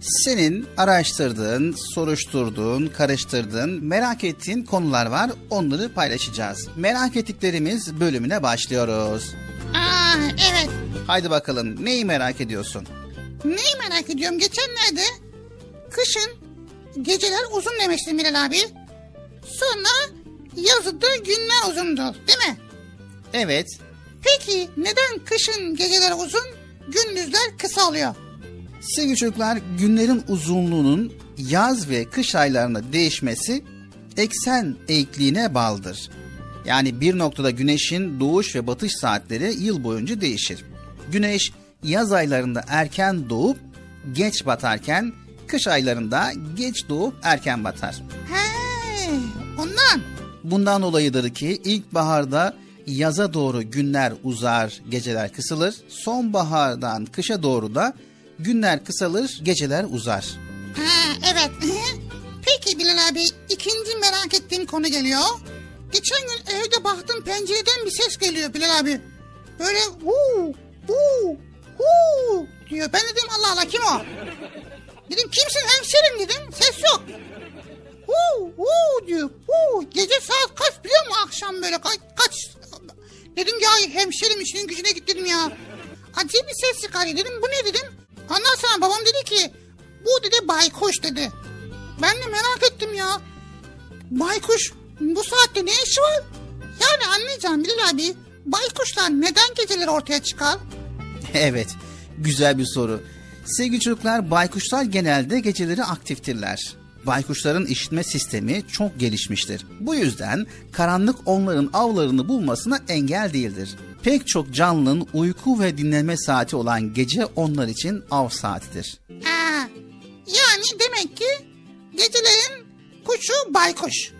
[SPEAKER 3] senin araştırdığın, soruşturduğun, karıştırdığın, merak ettiğin konular var. Onları paylaşacağız. Merak ettiklerimiz bölümüne başlıyoruz.
[SPEAKER 6] Aa evet
[SPEAKER 3] Haydi bakalım neyi merak ediyorsun?
[SPEAKER 6] neyi merak ediyorum geçenlerde kışın geceler uzun demiştin Bilal abi. Sonra yazıda günler uzundu değil mi?
[SPEAKER 3] Evet,
[SPEAKER 6] Peki neden kışın geceler uzun gündüzler kısa oluyor?
[SPEAKER 3] sevgili çocuklar günlerin uzunluğunun yaz ve kış aylarında değişmesi eksen eğikliğine bağlıdır. Yani bir noktada güneşin doğuş ve batış saatleri yıl boyunca değişir. Güneş yaz aylarında erken doğup geç batarken kış aylarında geç doğup erken batar.
[SPEAKER 6] He, ondan.
[SPEAKER 3] Bundan dolayıdır ki ilkbaharda yaza doğru günler uzar, geceler kısalır. Sonbahardan kışa doğru da günler kısalır, geceler uzar.
[SPEAKER 6] Ha, evet. [LAUGHS] Peki Bilal abi ikinci merak ettiğim konu geliyor. Geçen gün evde baktım pencereden bir ses geliyor Bilal abi. Böyle huu huu huu diyor. Ben dedim Allah Allah kim o? Dedim kimsin hemşerim dedim. Ses yok. Huu huu diyor. Huu. Gece saat kaç biliyor musun akşam böyle kaç, kaç? Dedim ya hemşerim işinin gücüne git dedim ya. Acayip bir ses çıkarıyor dedim. Bu ne dedim. Ondan sonra babam dedi ki bu dedi baykuş dedi. Ben de merak ettim ya. Baykuş bu saatte ne işi var? Yani anlayacağım Bilal abi. Baykuşlar neden geceleri ortaya çıkar? [LAUGHS]
[SPEAKER 3] Evet, güzel bir soru. Sevgili çocuklar, baykuşlar genelde geceleri aktiftirler. Baykuşların işitme sistemi çok gelişmiştir. Bu yüzden karanlık onların avlarını bulmasına engel değildir. Pek çok canlının uyku ve dinlenme saati olan gece onlar için av saatidir.
[SPEAKER 6] Ha, yani demek ki gecelerin kuşu baykuş.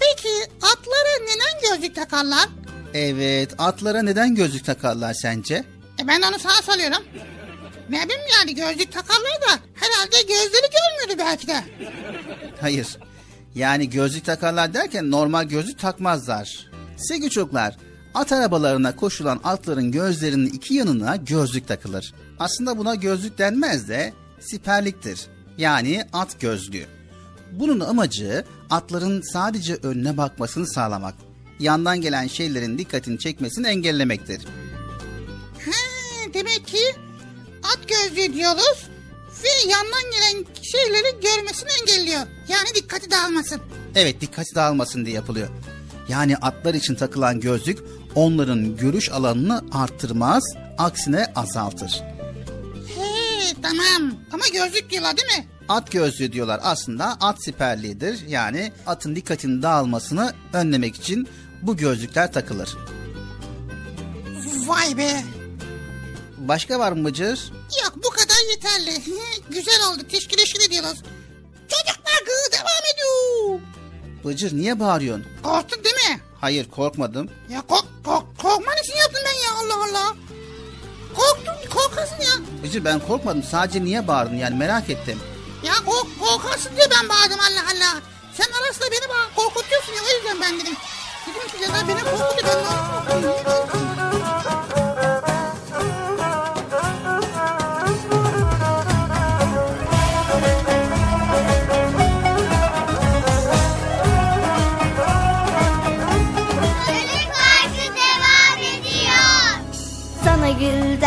[SPEAKER 6] Peki atlara neden gözlük takarlar?
[SPEAKER 3] Evet, atlara neden gözlük takarlar sence?
[SPEAKER 6] E ben onu sana soruyorum. Ne bileyim yani gözlük takarlar da herhalde gözleri görmüyordu belki de.
[SPEAKER 3] Hayır. Yani gözlük takarlar derken normal gözlük takmazlar. Sevgili çocuklar, at arabalarına koşulan atların gözlerinin iki yanına gözlük takılır. Aslında buna gözlük denmez de siperliktir. Yani at gözlüğü. Bunun amacı atların sadece önüne bakmasını sağlamak. Yandan gelen şeylerin dikkatini çekmesini engellemektir.
[SPEAKER 6] He, demek ki at gözlüğü diyoruz ve yandan gelen şeyleri görmesini engelliyor. Yani dikkati dağılmasın.
[SPEAKER 3] Evet dikkati dağılmasın diye yapılıyor. Yani atlar için takılan gözlük onların görüş alanını arttırmaz, aksine azaltır.
[SPEAKER 6] He tamam ama gözlük diyorlar değil mi?
[SPEAKER 3] At gözlüğü diyorlar aslında at siperliğidir. Yani atın dikkatinin dağılmasını önlemek için bu gözlükler takılır.
[SPEAKER 6] Vay be.
[SPEAKER 3] Başka var mı Bıcır?
[SPEAKER 6] Yok bu kadar yeterli. [LAUGHS] Güzel oldu teşkileşir ediyoruz. Çocuklar gı devam ediyor.
[SPEAKER 3] Bıcır niye bağırıyorsun?
[SPEAKER 6] Korktun değil mi?
[SPEAKER 3] Hayır korkmadım.
[SPEAKER 6] Ya kork, kork, korkman için yaptım ben ya Allah Allah. Korktun korkarsın ya.
[SPEAKER 3] Bıcır ben korkmadım sadece niye bağırdın yani merak ettim.
[SPEAKER 6] Ya kork, korkarsın diye ben bağırdım Allah Allah. Sen arasında beni bağır, korkutuyorsun ya o yüzden ben dedim. Dedim ki ya beni korkutuyor ben ne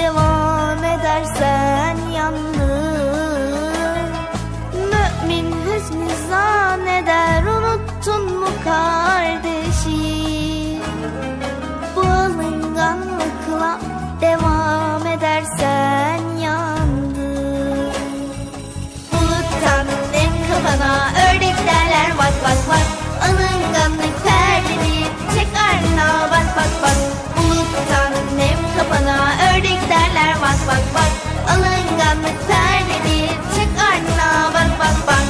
[SPEAKER 4] devam edersen yandın Mümin hüsnü zanneder unuttun mu kardeşi Bu alınganlıkla devam edersen yandın Buluttan nem kafana ördek derler bak bak bak. Alınganlık perdeni çek ardına bak bak bak Buluttan nem kafana ördek derler. Bak bak bak. Alınganlık perdeni çek ardına. Bak bak bak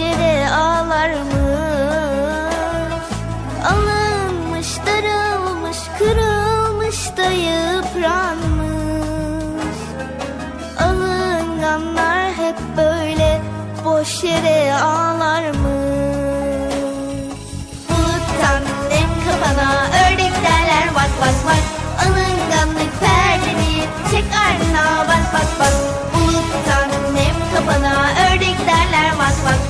[SPEAKER 4] boş yere ağlarmış Alınmış, darılmış, kırılmış da yıpranmış Alınganlar hep böyle boş yere ağlarmış. Buluttan nem kafana ördek derler bak bak bak. Alınganlık perdeni çek ardına bak bak bak. Buluttan nem kafana ördek derler bak bak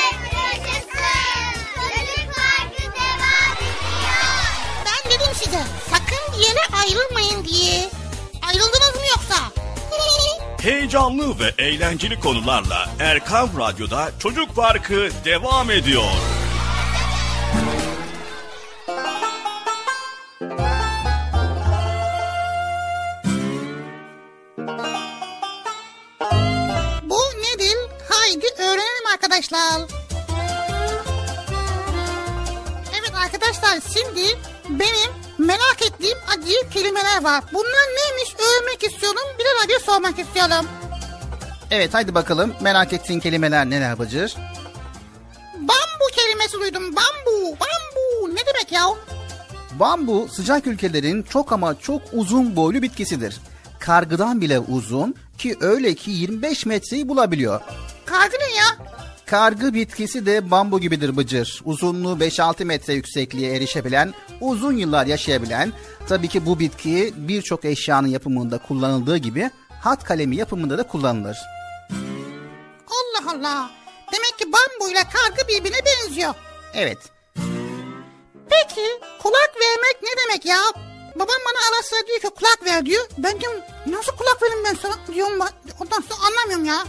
[SPEAKER 6] yere ayrılmayın diye. Ayrıldınız mı yoksa? [LAUGHS]
[SPEAKER 7] Heyecanlı ve eğlenceli konularla Erkan Radyo'da Çocuk Parkı devam ediyor.
[SPEAKER 6] Bu nedir? Haydi öğrenelim arkadaşlar. Evet arkadaşlar şimdi benim merak ettiğim acı kelimeler var. Bunlar neymiş öğrenmek istiyorum. Bir de sormak istiyorum.
[SPEAKER 3] Evet haydi bakalım merak ettiğin kelimeler neler Bıcır?
[SPEAKER 6] Bambu kelimesi duydum. Bambu, bambu. Ne demek ya?
[SPEAKER 3] Bambu sıcak ülkelerin çok ama çok uzun boylu bitkisidir. Kargıdan bile uzun ki öyle ki 25 metreyi bulabiliyor.
[SPEAKER 6] Kargı ne ya?
[SPEAKER 3] Kargı bitkisi de bambu gibidir Bıcır. Uzunluğu 5-6 metre yüksekliğe erişebilen, uzun yıllar yaşayabilen, tabii ki bu bitki birçok eşyanın yapımında kullanıldığı gibi hat kalemi yapımında da kullanılır.
[SPEAKER 6] Allah Allah. Demek ki bambu ile kargı birbirine benziyor.
[SPEAKER 3] Evet,
[SPEAKER 6] Peki kulak vermek ne demek ya? Babam bana ara sıra diyor ki kulak ver diyor. Ben diyorum nasıl kulak vereyim ben sana diyorum. Ondan sonra anlamıyorum ya.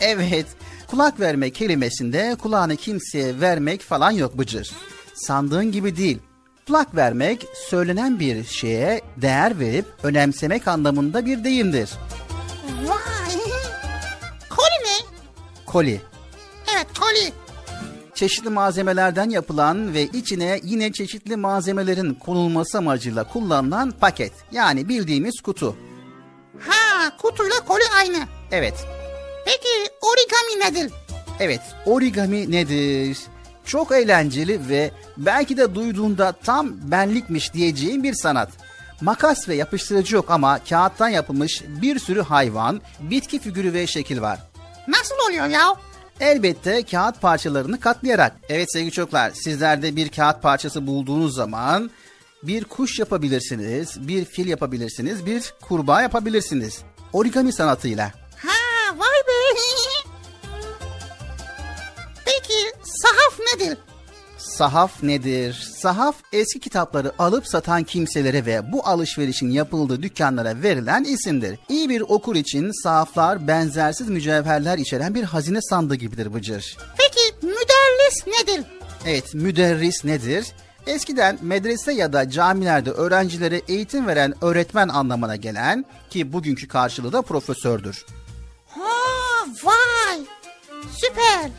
[SPEAKER 3] evet. Kulak vermek kelimesinde kulağını kimseye vermek falan yok Bıcır. Sandığın gibi değil. Kulak vermek söylenen bir şeye değer verip önemsemek anlamında bir deyimdir.
[SPEAKER 6] Vay. Koli ne?
[SPEAKER 3] Koli.
[SPEAKER 6] Evet koli.
[SPEAKER 3] çeşitli malzemelerden yapılan ve içine yine çeşitli malzemelerin konulması amacıyla kullanılan paket. Yani bildiğimiz kutu.
[SPEAKER 6] Ha kutuyla koli aynı.
[SPEAKER 3] Evet,
[SPEAKER 6] Peki origami nedir?
[SPEAKER 3] evet origami nedir? Çok eğlenceli ve belki de duyduğunda tam benlikmiş diyeceğin bir sanat. Makas ve yapıştırıcı yok ama kağıttan yapılmış bir sürü hayvan, bitki figürü ve şekil var.
[SPEAKER 6] Nasıl oluyor ya?
[SPEAKER 3] Elbette kağıt parçalarını katlayarak. Evet sevgili çocuklar sizler de bir kağıt parçası bulduğunuz zaman bir kuş yapabilirsiniz, bir fil yapabilirsiniz, bir kurbağa yapabilirsiniz. Origami sanatıyla.
[SPEAKER 6] Vay be. Peki sahaf nedir?
[SPEAKER 3] Sahaf nedir? Sahaf eski kitapları alıp satan kimselere ve bu alışverişin yapıldığı dükkanlara verilen isimdir. İyi bir okur için sahaflar benzersiz mücevherler içeren bir hazine sandığı gibidir Bıcır.
[SPEAKER 6] Peki müderris nedir?
[SPEAKER 3] Evet, müderris nedir? Eskiden medrese ya da camilerde öğrencilere eğitim veren öğretmen anlamına gelen ki bugünkü karşılığı da profesördür.
[SPEAKER 6] Ha vay. Süper.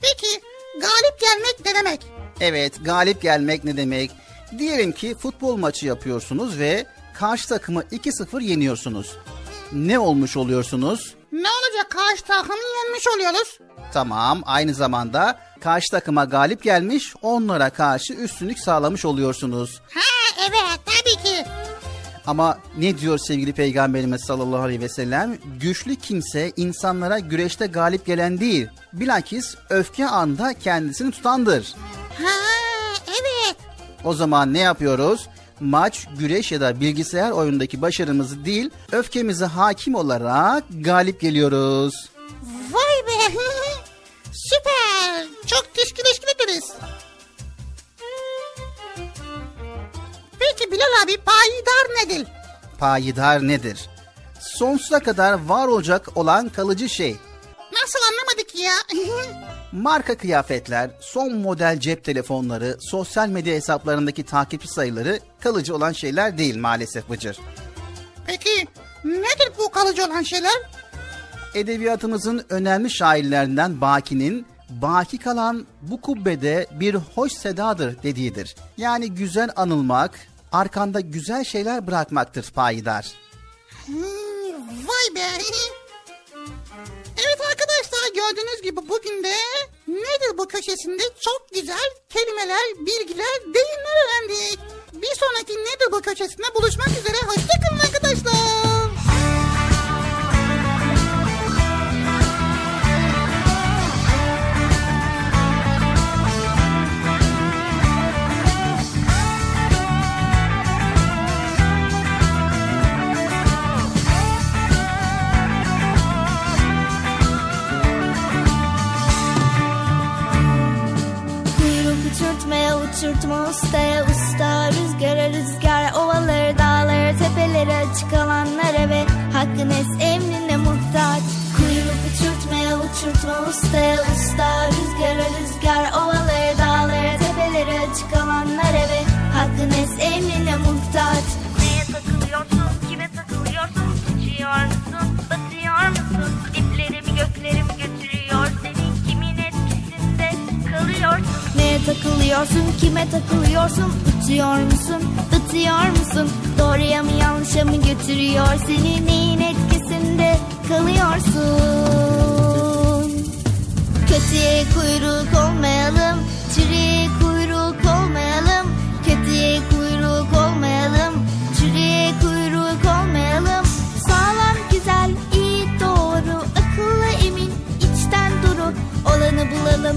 [SPEAKER 6] Peki galip gelmek ne demek?
[SPEAKER 3] Evet, galip gelmek ne demek? Diyelim ki futbol maçı yapıyorsunuz ve karşı takımı 2-0 yeniyorsunuz. Ne olmuş oluyorsunuz?
[SPEAKER 6] Ne olacak karşı takımı yenmiş oluyoruz?
[SPEAKER 3] Tamam, aynı zamanda karşı takıma galip gelmiş, onlara karşı üstünlük sağlamış oluyorsunuz.
[SPEAKER 6] Ha evet tabii ki.
[SPEAKER 3] Ama ne diyor sevgili Peygamberimiz sallallahu aleyhi ve sellem? Güçlü kimse insanlara güreşte galip gelen değil, bilakis öfke anda kendisini tutandır.
[SPEAKER 6] Ha evet.
[SPEAKER 3] O zaman ne yapıyoruz? Maç, güreş ya da bilgisayar oyundaki başarımızı değil, öfkemize hakim olarak galip geliyoruz.
[SPEAKER 6] Vay be. [LAUGHS] Süper. Çok teşekkür ederiz. Peki Bilal abi payidar nedir?
[SPEAKER 3] Payidar nedir? Sonsuza kadar var olacak olan kalıcı şey.
[SPEAKER 6] Nasıl anlamadık ya? [LAUGHS]
[SPEAKER 3] Marka kıyafetler, son model cep telefonları, sosyal medya hesaplarındaki takipçi sayıları kalıcı olan şeyler değil maalesef Bıcır.
[SPEAKER 6] Peki nedir bu kalıcı olan şeyler?
[SPEAKER 3] Edebiyatımızın önemli şairlerinden Baki'nin baki kalan bu kubbede bir hoş sedadır dediğidir. Yani güzel anılmak, arkanda güzel şeyler bırakmaktır payidar.
[SPEAKER 6] Hmm, vay be. Evet arkadaşlar gördüğünüz gibi bugün de nedir bu köşesinde çok güzel kelimeler, bilgiler, deyimler öğrendik. Bir sonraki nedir bu köşesinde buluşmak üzere. Hoşçakalın arkadaşlar.
[SPEAKER 4] Uçurtma ustaya usta Rüzgara rüzgar ovaları dağları tepeleri açık alanlara ve hakkın es
[SPEAKER 14] Takılıyorsun, kime takılıyorsun Uçuyor musun, batıyor musun?
[SPEAKER 4] Doğruya mı yanlışa mı götürüyor Seni? Neyin etkisinde kalıyorsun? Kötüye kuyruk olmayalım Çürüye kuyruk olmayalım. Kötüye kuyruk olmayalım Çürüye kuyruk olmayalım. Sağlam, güzel, iyi, doğru Akıllı, emin, içten duru Olanı bulalım,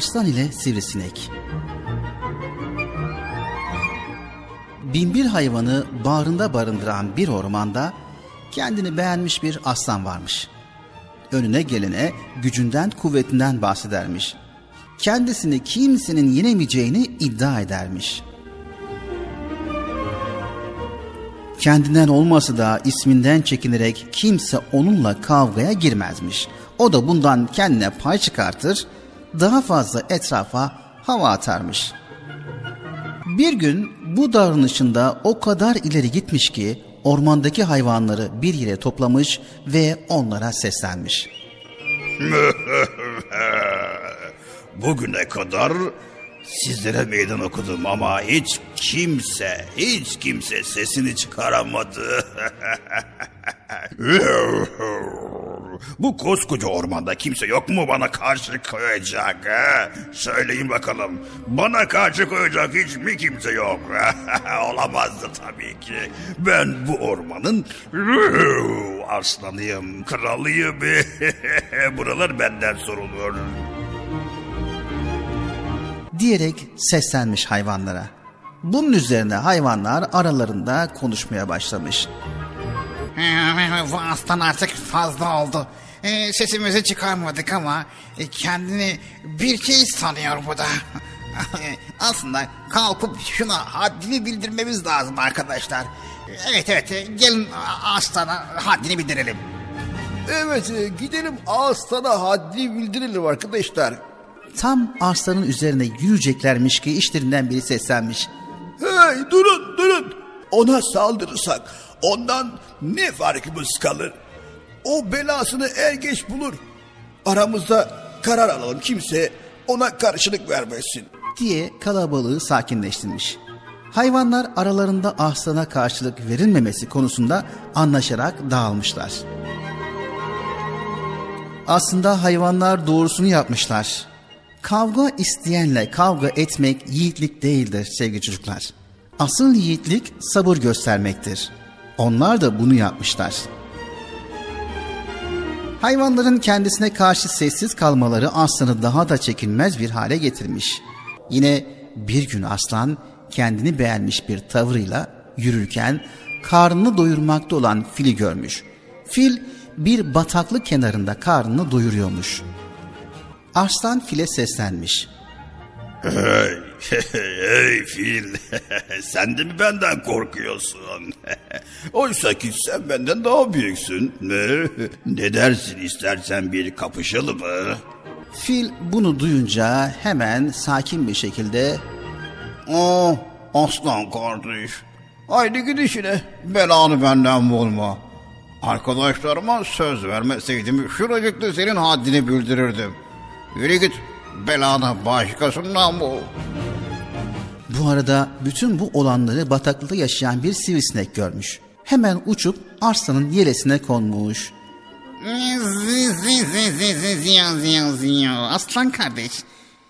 [SPEAKER 3] Arslan ile Sivrisinek Binbir hayvanı bağrında barındıran bir ormanda kendini beğenmiş bir aslan varmış. Önüne gelene gücünden kuvvetinden bahsedermiş. kendisini kimsenin yenemeyeceğini iddia edermiş. Kendinden olması da isminden çekinerek kimse onunla kavgaya girmezmiş. O da bundan kendine pay çıkartır, daha fazla etrafa hava atarmış. Bir gün bu davranışında o kadar ileri gitmiş ki ormandaki hayvanları bir yere toplamış ve onlara seslenmiş. [LAUGHS]
[SPEAKER 1] Bugüne kadar sizlere meydan okudum ama hiç kimse, hiç kimse sesini çıkaramadı. [LAUGHS] Bu koskoca ormanda kimse yok mu bana karşı koyacak? ha? Söyleyin bakalım. Bana karşı koyacak hiç mi kimse yok? [LAUGHS] Olamazdı tabii ki. Ben bu ormanın aslanıyım, kralıyım. [LAUGHS] Buralar benden sorulur.
[SPEAKER 3] diyerek seslenmiş hayvanlara. Bunun üzerine hayvanlar aralarında konuşmaya başlamış.
[SPEAKER 15] Bu aslan artık fazla oldu. Ee, sesimizi çıkarmadık ama e, kendini bir şey sanıyor bu da. [LAUGHS] Aslında kalkıp şuna haddini bildirmemiz lazım arkadaşlar. Evet evet e, gelin aslana haddini bildirelim.
[SPEAKER 16] Evet e, gidelim Aslan'a haddini bildirelim arkadaşlar.
[SPEAKER 3] Tam arslanın üzerine yürüyeceklermiş ki işlerinden biri seslenmiş.
[SPEAKER 16] Hey durun durun. Ona saldırırsak ondan ne farkımız kalır? O belasını er geç bulur. Aramızda karar alalım kimse ona karşılık vermesin.
[SPEAKER 3] diye kalabalığı sakinleştirmiş. Hayvanlar aralarında arslana karşılık verilmemesi konusunda anlaşarak dağılmışlar. Aslında hayvanlar doğrusunu yapmışlar. Kavga isteyenle kavga etmek yiğitlik değildir sevgili çocuklar. Asıl yiğitlik sabır göstermektir. Onlar da bunu yapmışlar. Hayvanların kendisine karşı sessiz kalmaları aslanı daha da çekilmez bir hale getirmiş. Yine bir gün aslan kendini beğenmiş bir tavırıyla yürürken karnını doyurmakta olan fili görmüş. Fil bir bataklık kenarında karnını doyuruyormuş. Arslan file seslenmiş.
[SPEAKER 1] Hey, [LAUGHS] hey fil, [LAUGHS] sen de mi benden korkuyorsun? [LAUGHS] Oysa ki sen benden daha büyüksün. Ne, ne dersin istersen bir kapışalım mı?
[SPEAKER 3] Fil bunu duyunca hemen sakin bir şekilde
[SPEAKER 16] Oh aslan kardeş. Haydi gidişine belanı benden bulma. Arkadaşlarıma söz vermeseydim şuracıkta senin haddini bildirirdim. Yürü git belanı başkasından bul.
[SPEAKER 3] Bu arada bütün bu olanları bataklıkta yaşayan bir sivrisinek görmüş. Hemen uçup arslanın yelesine konmuş.
[SPEAKER 15] Aslan kardeş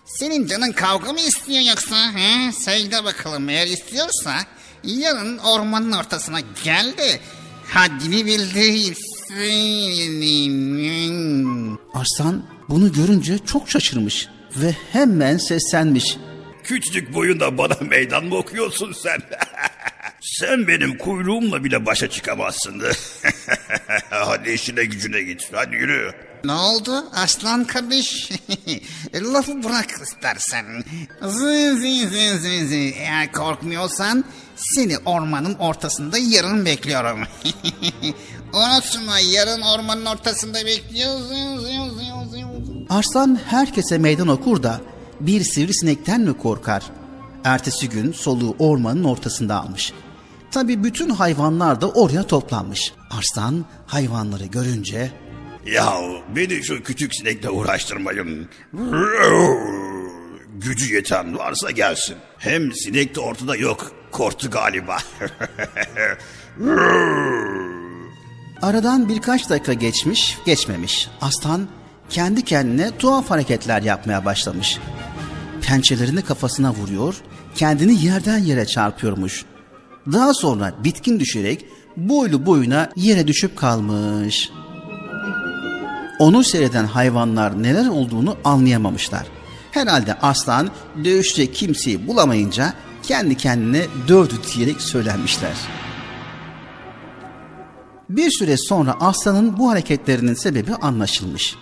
[SPEAKER 15] senin canın kavga mı istiyor yoksa? He? Söyle bakalım eğer istiyorsa yarın ormanın ortasına gel de haddini bildirsin.
[SPEAKER 3] Arslan bunu görünce çok şaşırmış ve hemen seslenmiş.
[SPEAKER 1] Küçücük boyunda bana meydan mı okuyorsun sen? [LAUGHS] sen benim kuyruğumla bile başa çıkamazsın. [LAUGHS] Hadi işine gücüne git. Hadi yürü.
[SPEAKER 15] Ne oldu aslan kardeş? [LAUGHS] Lafı bırak istersen. Zı zı zı zı zı. Eğer korkmuyorsan seni ormanın ortasında yarın bekliyorum. Unutma yarın ormanın ortasında bekliyoruz.
[SPEAKER 3] Arslan herkese meydan okur da bir sivrisinekten mi korkar? Ertesi gün soluğu ormanın ortasında almış. Tabi bütün hayvanlar da oraya toplanmış. Arslan hayvanları görünce
[SPEAKER 1] Ya beni şu küçük sinekle uğraştırmayın. Gücü yeten varsa gelsin. Hem sinek de ortada yok. Korktu galiba. [LAUGHS] [LAUGHS]
[SPEAKER 3] Aradan birkaç dakika geçmiş, geçmemiş. Aslan kendi kendine tuhaf hareketler yapmaya başlamış. Pençelerini kafasına vuruyor, kendini yerden yere çarpıyormuş. Daha sonra bitkin düşerek boylu boyuna yere düşüp kalmış. Onu seyreden hayvanlar neler olduğunu anlayamamışlar. Herhalde aslan dövüşecek kimseyi bulamayınca kendi kendine dövdü diyerek söylenmişler. Bir süre sonra aslanın bu hareketlerinin sebebi anlaşılmış.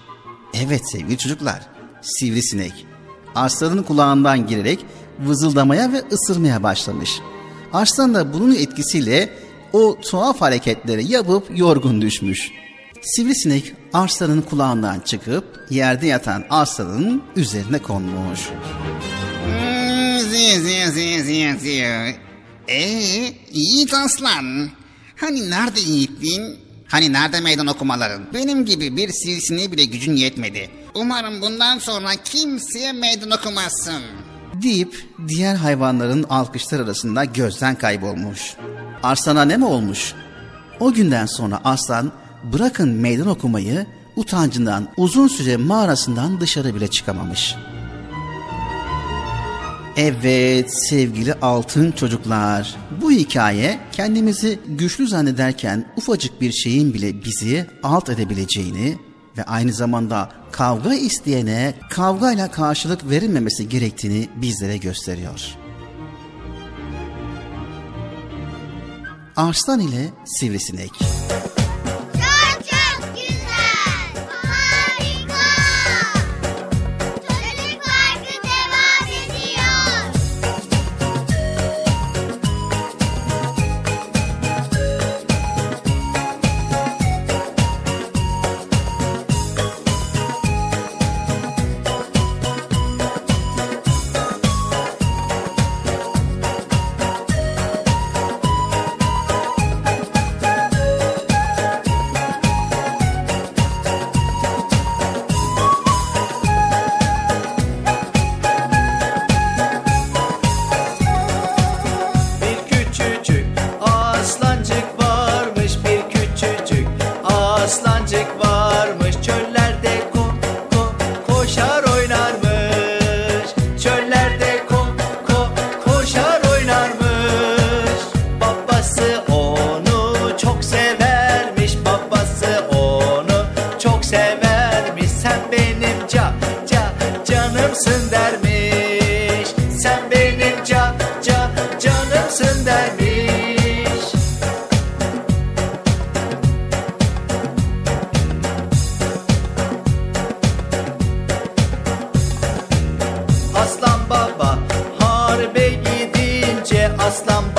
[SPEAKER 3] Evet sevgili çocuklar, sivrisinek Arslanın kulağından girerek vızıldamaya ve ısırmaya başlamış. Arslan da bunun etkisiyle o tuhaf hareketleri yapıp yorgun düşmüş. Sivrisinek arslanın kulağından çıkıp yerde yatan arslanın üzerine konmuş.
[SPEAKER 15] Eee Yiğit Aslan. Hani nerede Yiğitliğin? Hani nerede meydan okumaların? Benim gibi bir sivrisineğe bile gücün yetmedi. Umarım bundan sonra kimseye meydan okumazsın.
[SPEAKER 3] deyip diğer hayvanların alkışlar arasında gözden kaybolmuş. Arslana ne mi olmuş? O günden sonra aslan bırakın meydan okumayı utancından uzun süre mağarasından dışarı bile çıkamamış. Evet sevgili altın çocuklar. Bu hikaye kendimizi güçlü zannederken ufacık bir şeyin bile bizi alt edebileceğini ve aynı zamanda kavga isteyene kavgayla karşılık verilmemesi gerektiğini bizlere gösteriyor. Arslan ile Sivrisinek
[SPEAKER 4] Çok
[SPEAKER 17] aslan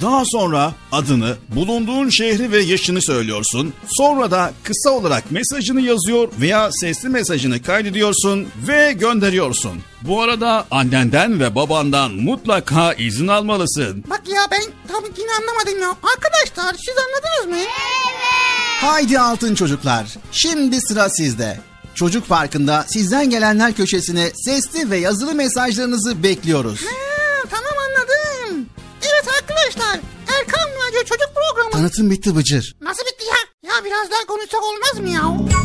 [SPEAKER 5] Daha sonra adını, bulunduğun şehri ve yaşını söylüyorsun. Sonra da kısa olarak mesajını yazıyor veya sesli mesajını kaydediyorsun ve gönderiyorsun. Bu arada annenden ve babandan mutlaka izin almalısın.
[SPEAKER 6] Bak ya ben tabii yine anlamadım ya. Arkadaşlar siz anladınız mı?
[SPEAKER 3] Haydi altın çocuklar. Şimdi sıra sizde. Çocuk Parkı'nda sizden gelenler köşesine sesli ve yazılı mesajlarınızı bekliyoruz.
[SPEAKER 6] Ha. Evet arkadaşlar Erkan Radyo Çocuk Programı.
[SPEAKER 3] Tanıtım bitti Bıcır.
[SPEAKER 6] Nasıl bitti ya? Ya biraz daha konuşsak olmaz mı ya?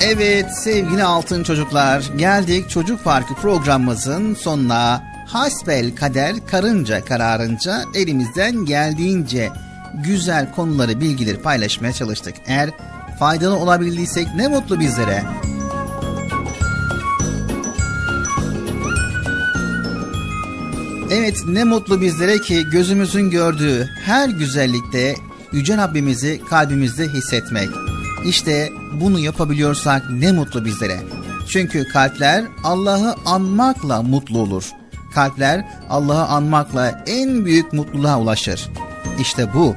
[SPEAKER 3] Evet sevgili altın çocuklar geldik Çocuk Parkı programımızın sonuna. Hasbel kader karınca kararınca elimizden geldiğince güzel konuları bilgileri paylaşmaya çalıştık. Eğer faydalı olabildiysek ne mutlu bizlere. Evet ne mutlu bizlere ki gözümüzün gördüğü her güzellikte Yüce Rabbimizi kalbimizde hissetmek. İşte bunu yapabiliyorsak ne mutlu bizlere. Çünkü kalpler Allah'ı anmakla mutlu olur. Kalpler Allah'ı anmakla en büyük mutluluğa ulaşır. İşte bu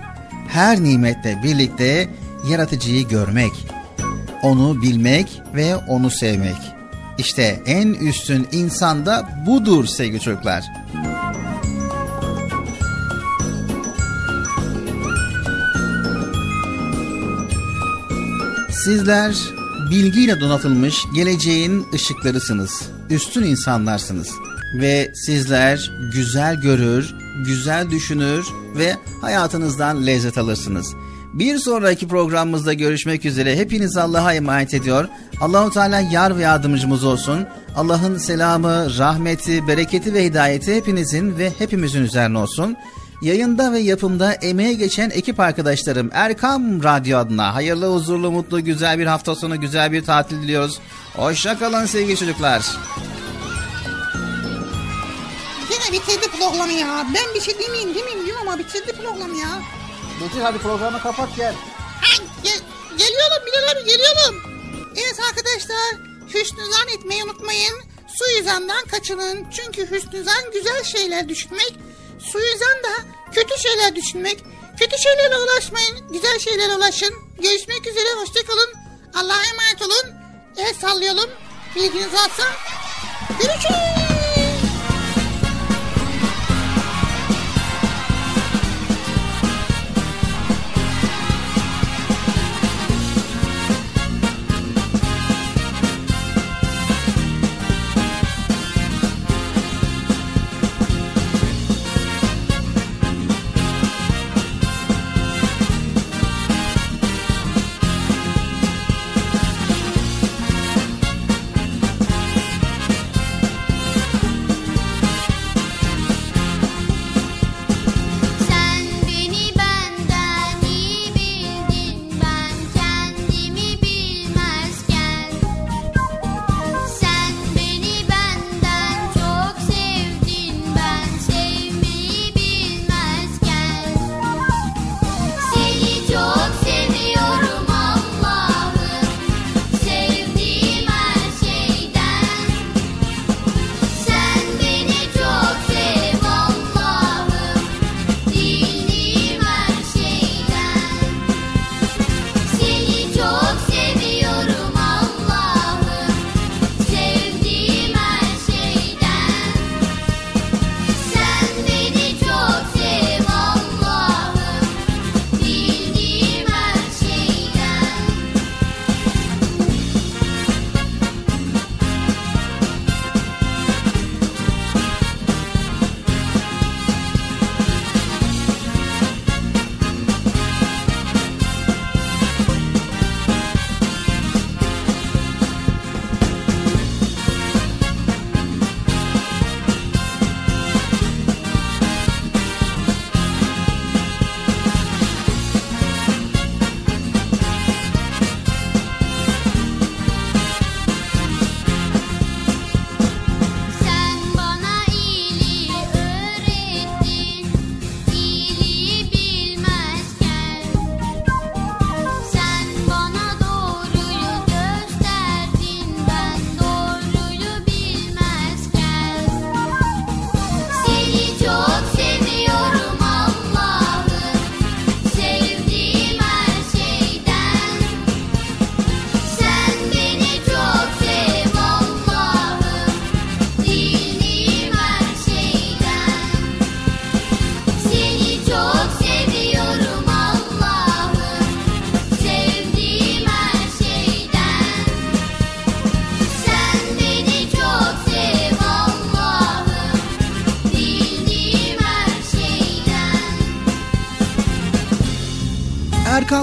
[SPEAKER 3] her nimetle birlikte yaratıcıyı görmek, onu bilmek ve onu sevmek. İşte en üstün insan da budur sevgili çocuklar. Sizler bilgiyle donatılmış geleceğin ışıklarısınız. Üstün insanlarsınız. Ve sizler güzel görür, güzel düşünür ve hayatınızdan lezzet alırsınız. Bir sonraki programımızda görüşmek üzere. Hepiniz Allah'a emanet ediyor. Allahu Teala yar ve yardımcımız olsun. Allah'ın selamı, rahmeti, bereketi ve hidayeti hepinizin ve hepimizin üzerine olsun. Yayında ve yapımda emeğe geçen ekip arkadaşlarım Erkam Radyo adına hayırlı, huzurlu, mutlu, güzel bir hafta sonu, güzel bir tatil diliyoruz. Hoşçakalın sevgili çocuklar.
[SPEAKER 6] Yine bitirdi programı ya. Ben bir şey demeyeyim demeyeyim diyorum ama bitirdi programı ya.
[SPEAKER 3] Betül hadi programı kapat gel.
[SPEAKER 6] Ha, gel, geliyorum Bilal abi geliyorum. Evet arkadaşlar hüsnü zan etmeyi unutmayın. Suizandan kaçının. Çünkü hüsnü zan güzel şeyler düşünmek. Suizan da kötü şeyler düşünmek. Kötü şeylerle ulaşmayın. Güzel şeylere ulaşın. Görüşmek üzere. Hoşçakalın. Allah'a emanet olun. El sallayalım. Bilginiz varsa. Görüşürüz.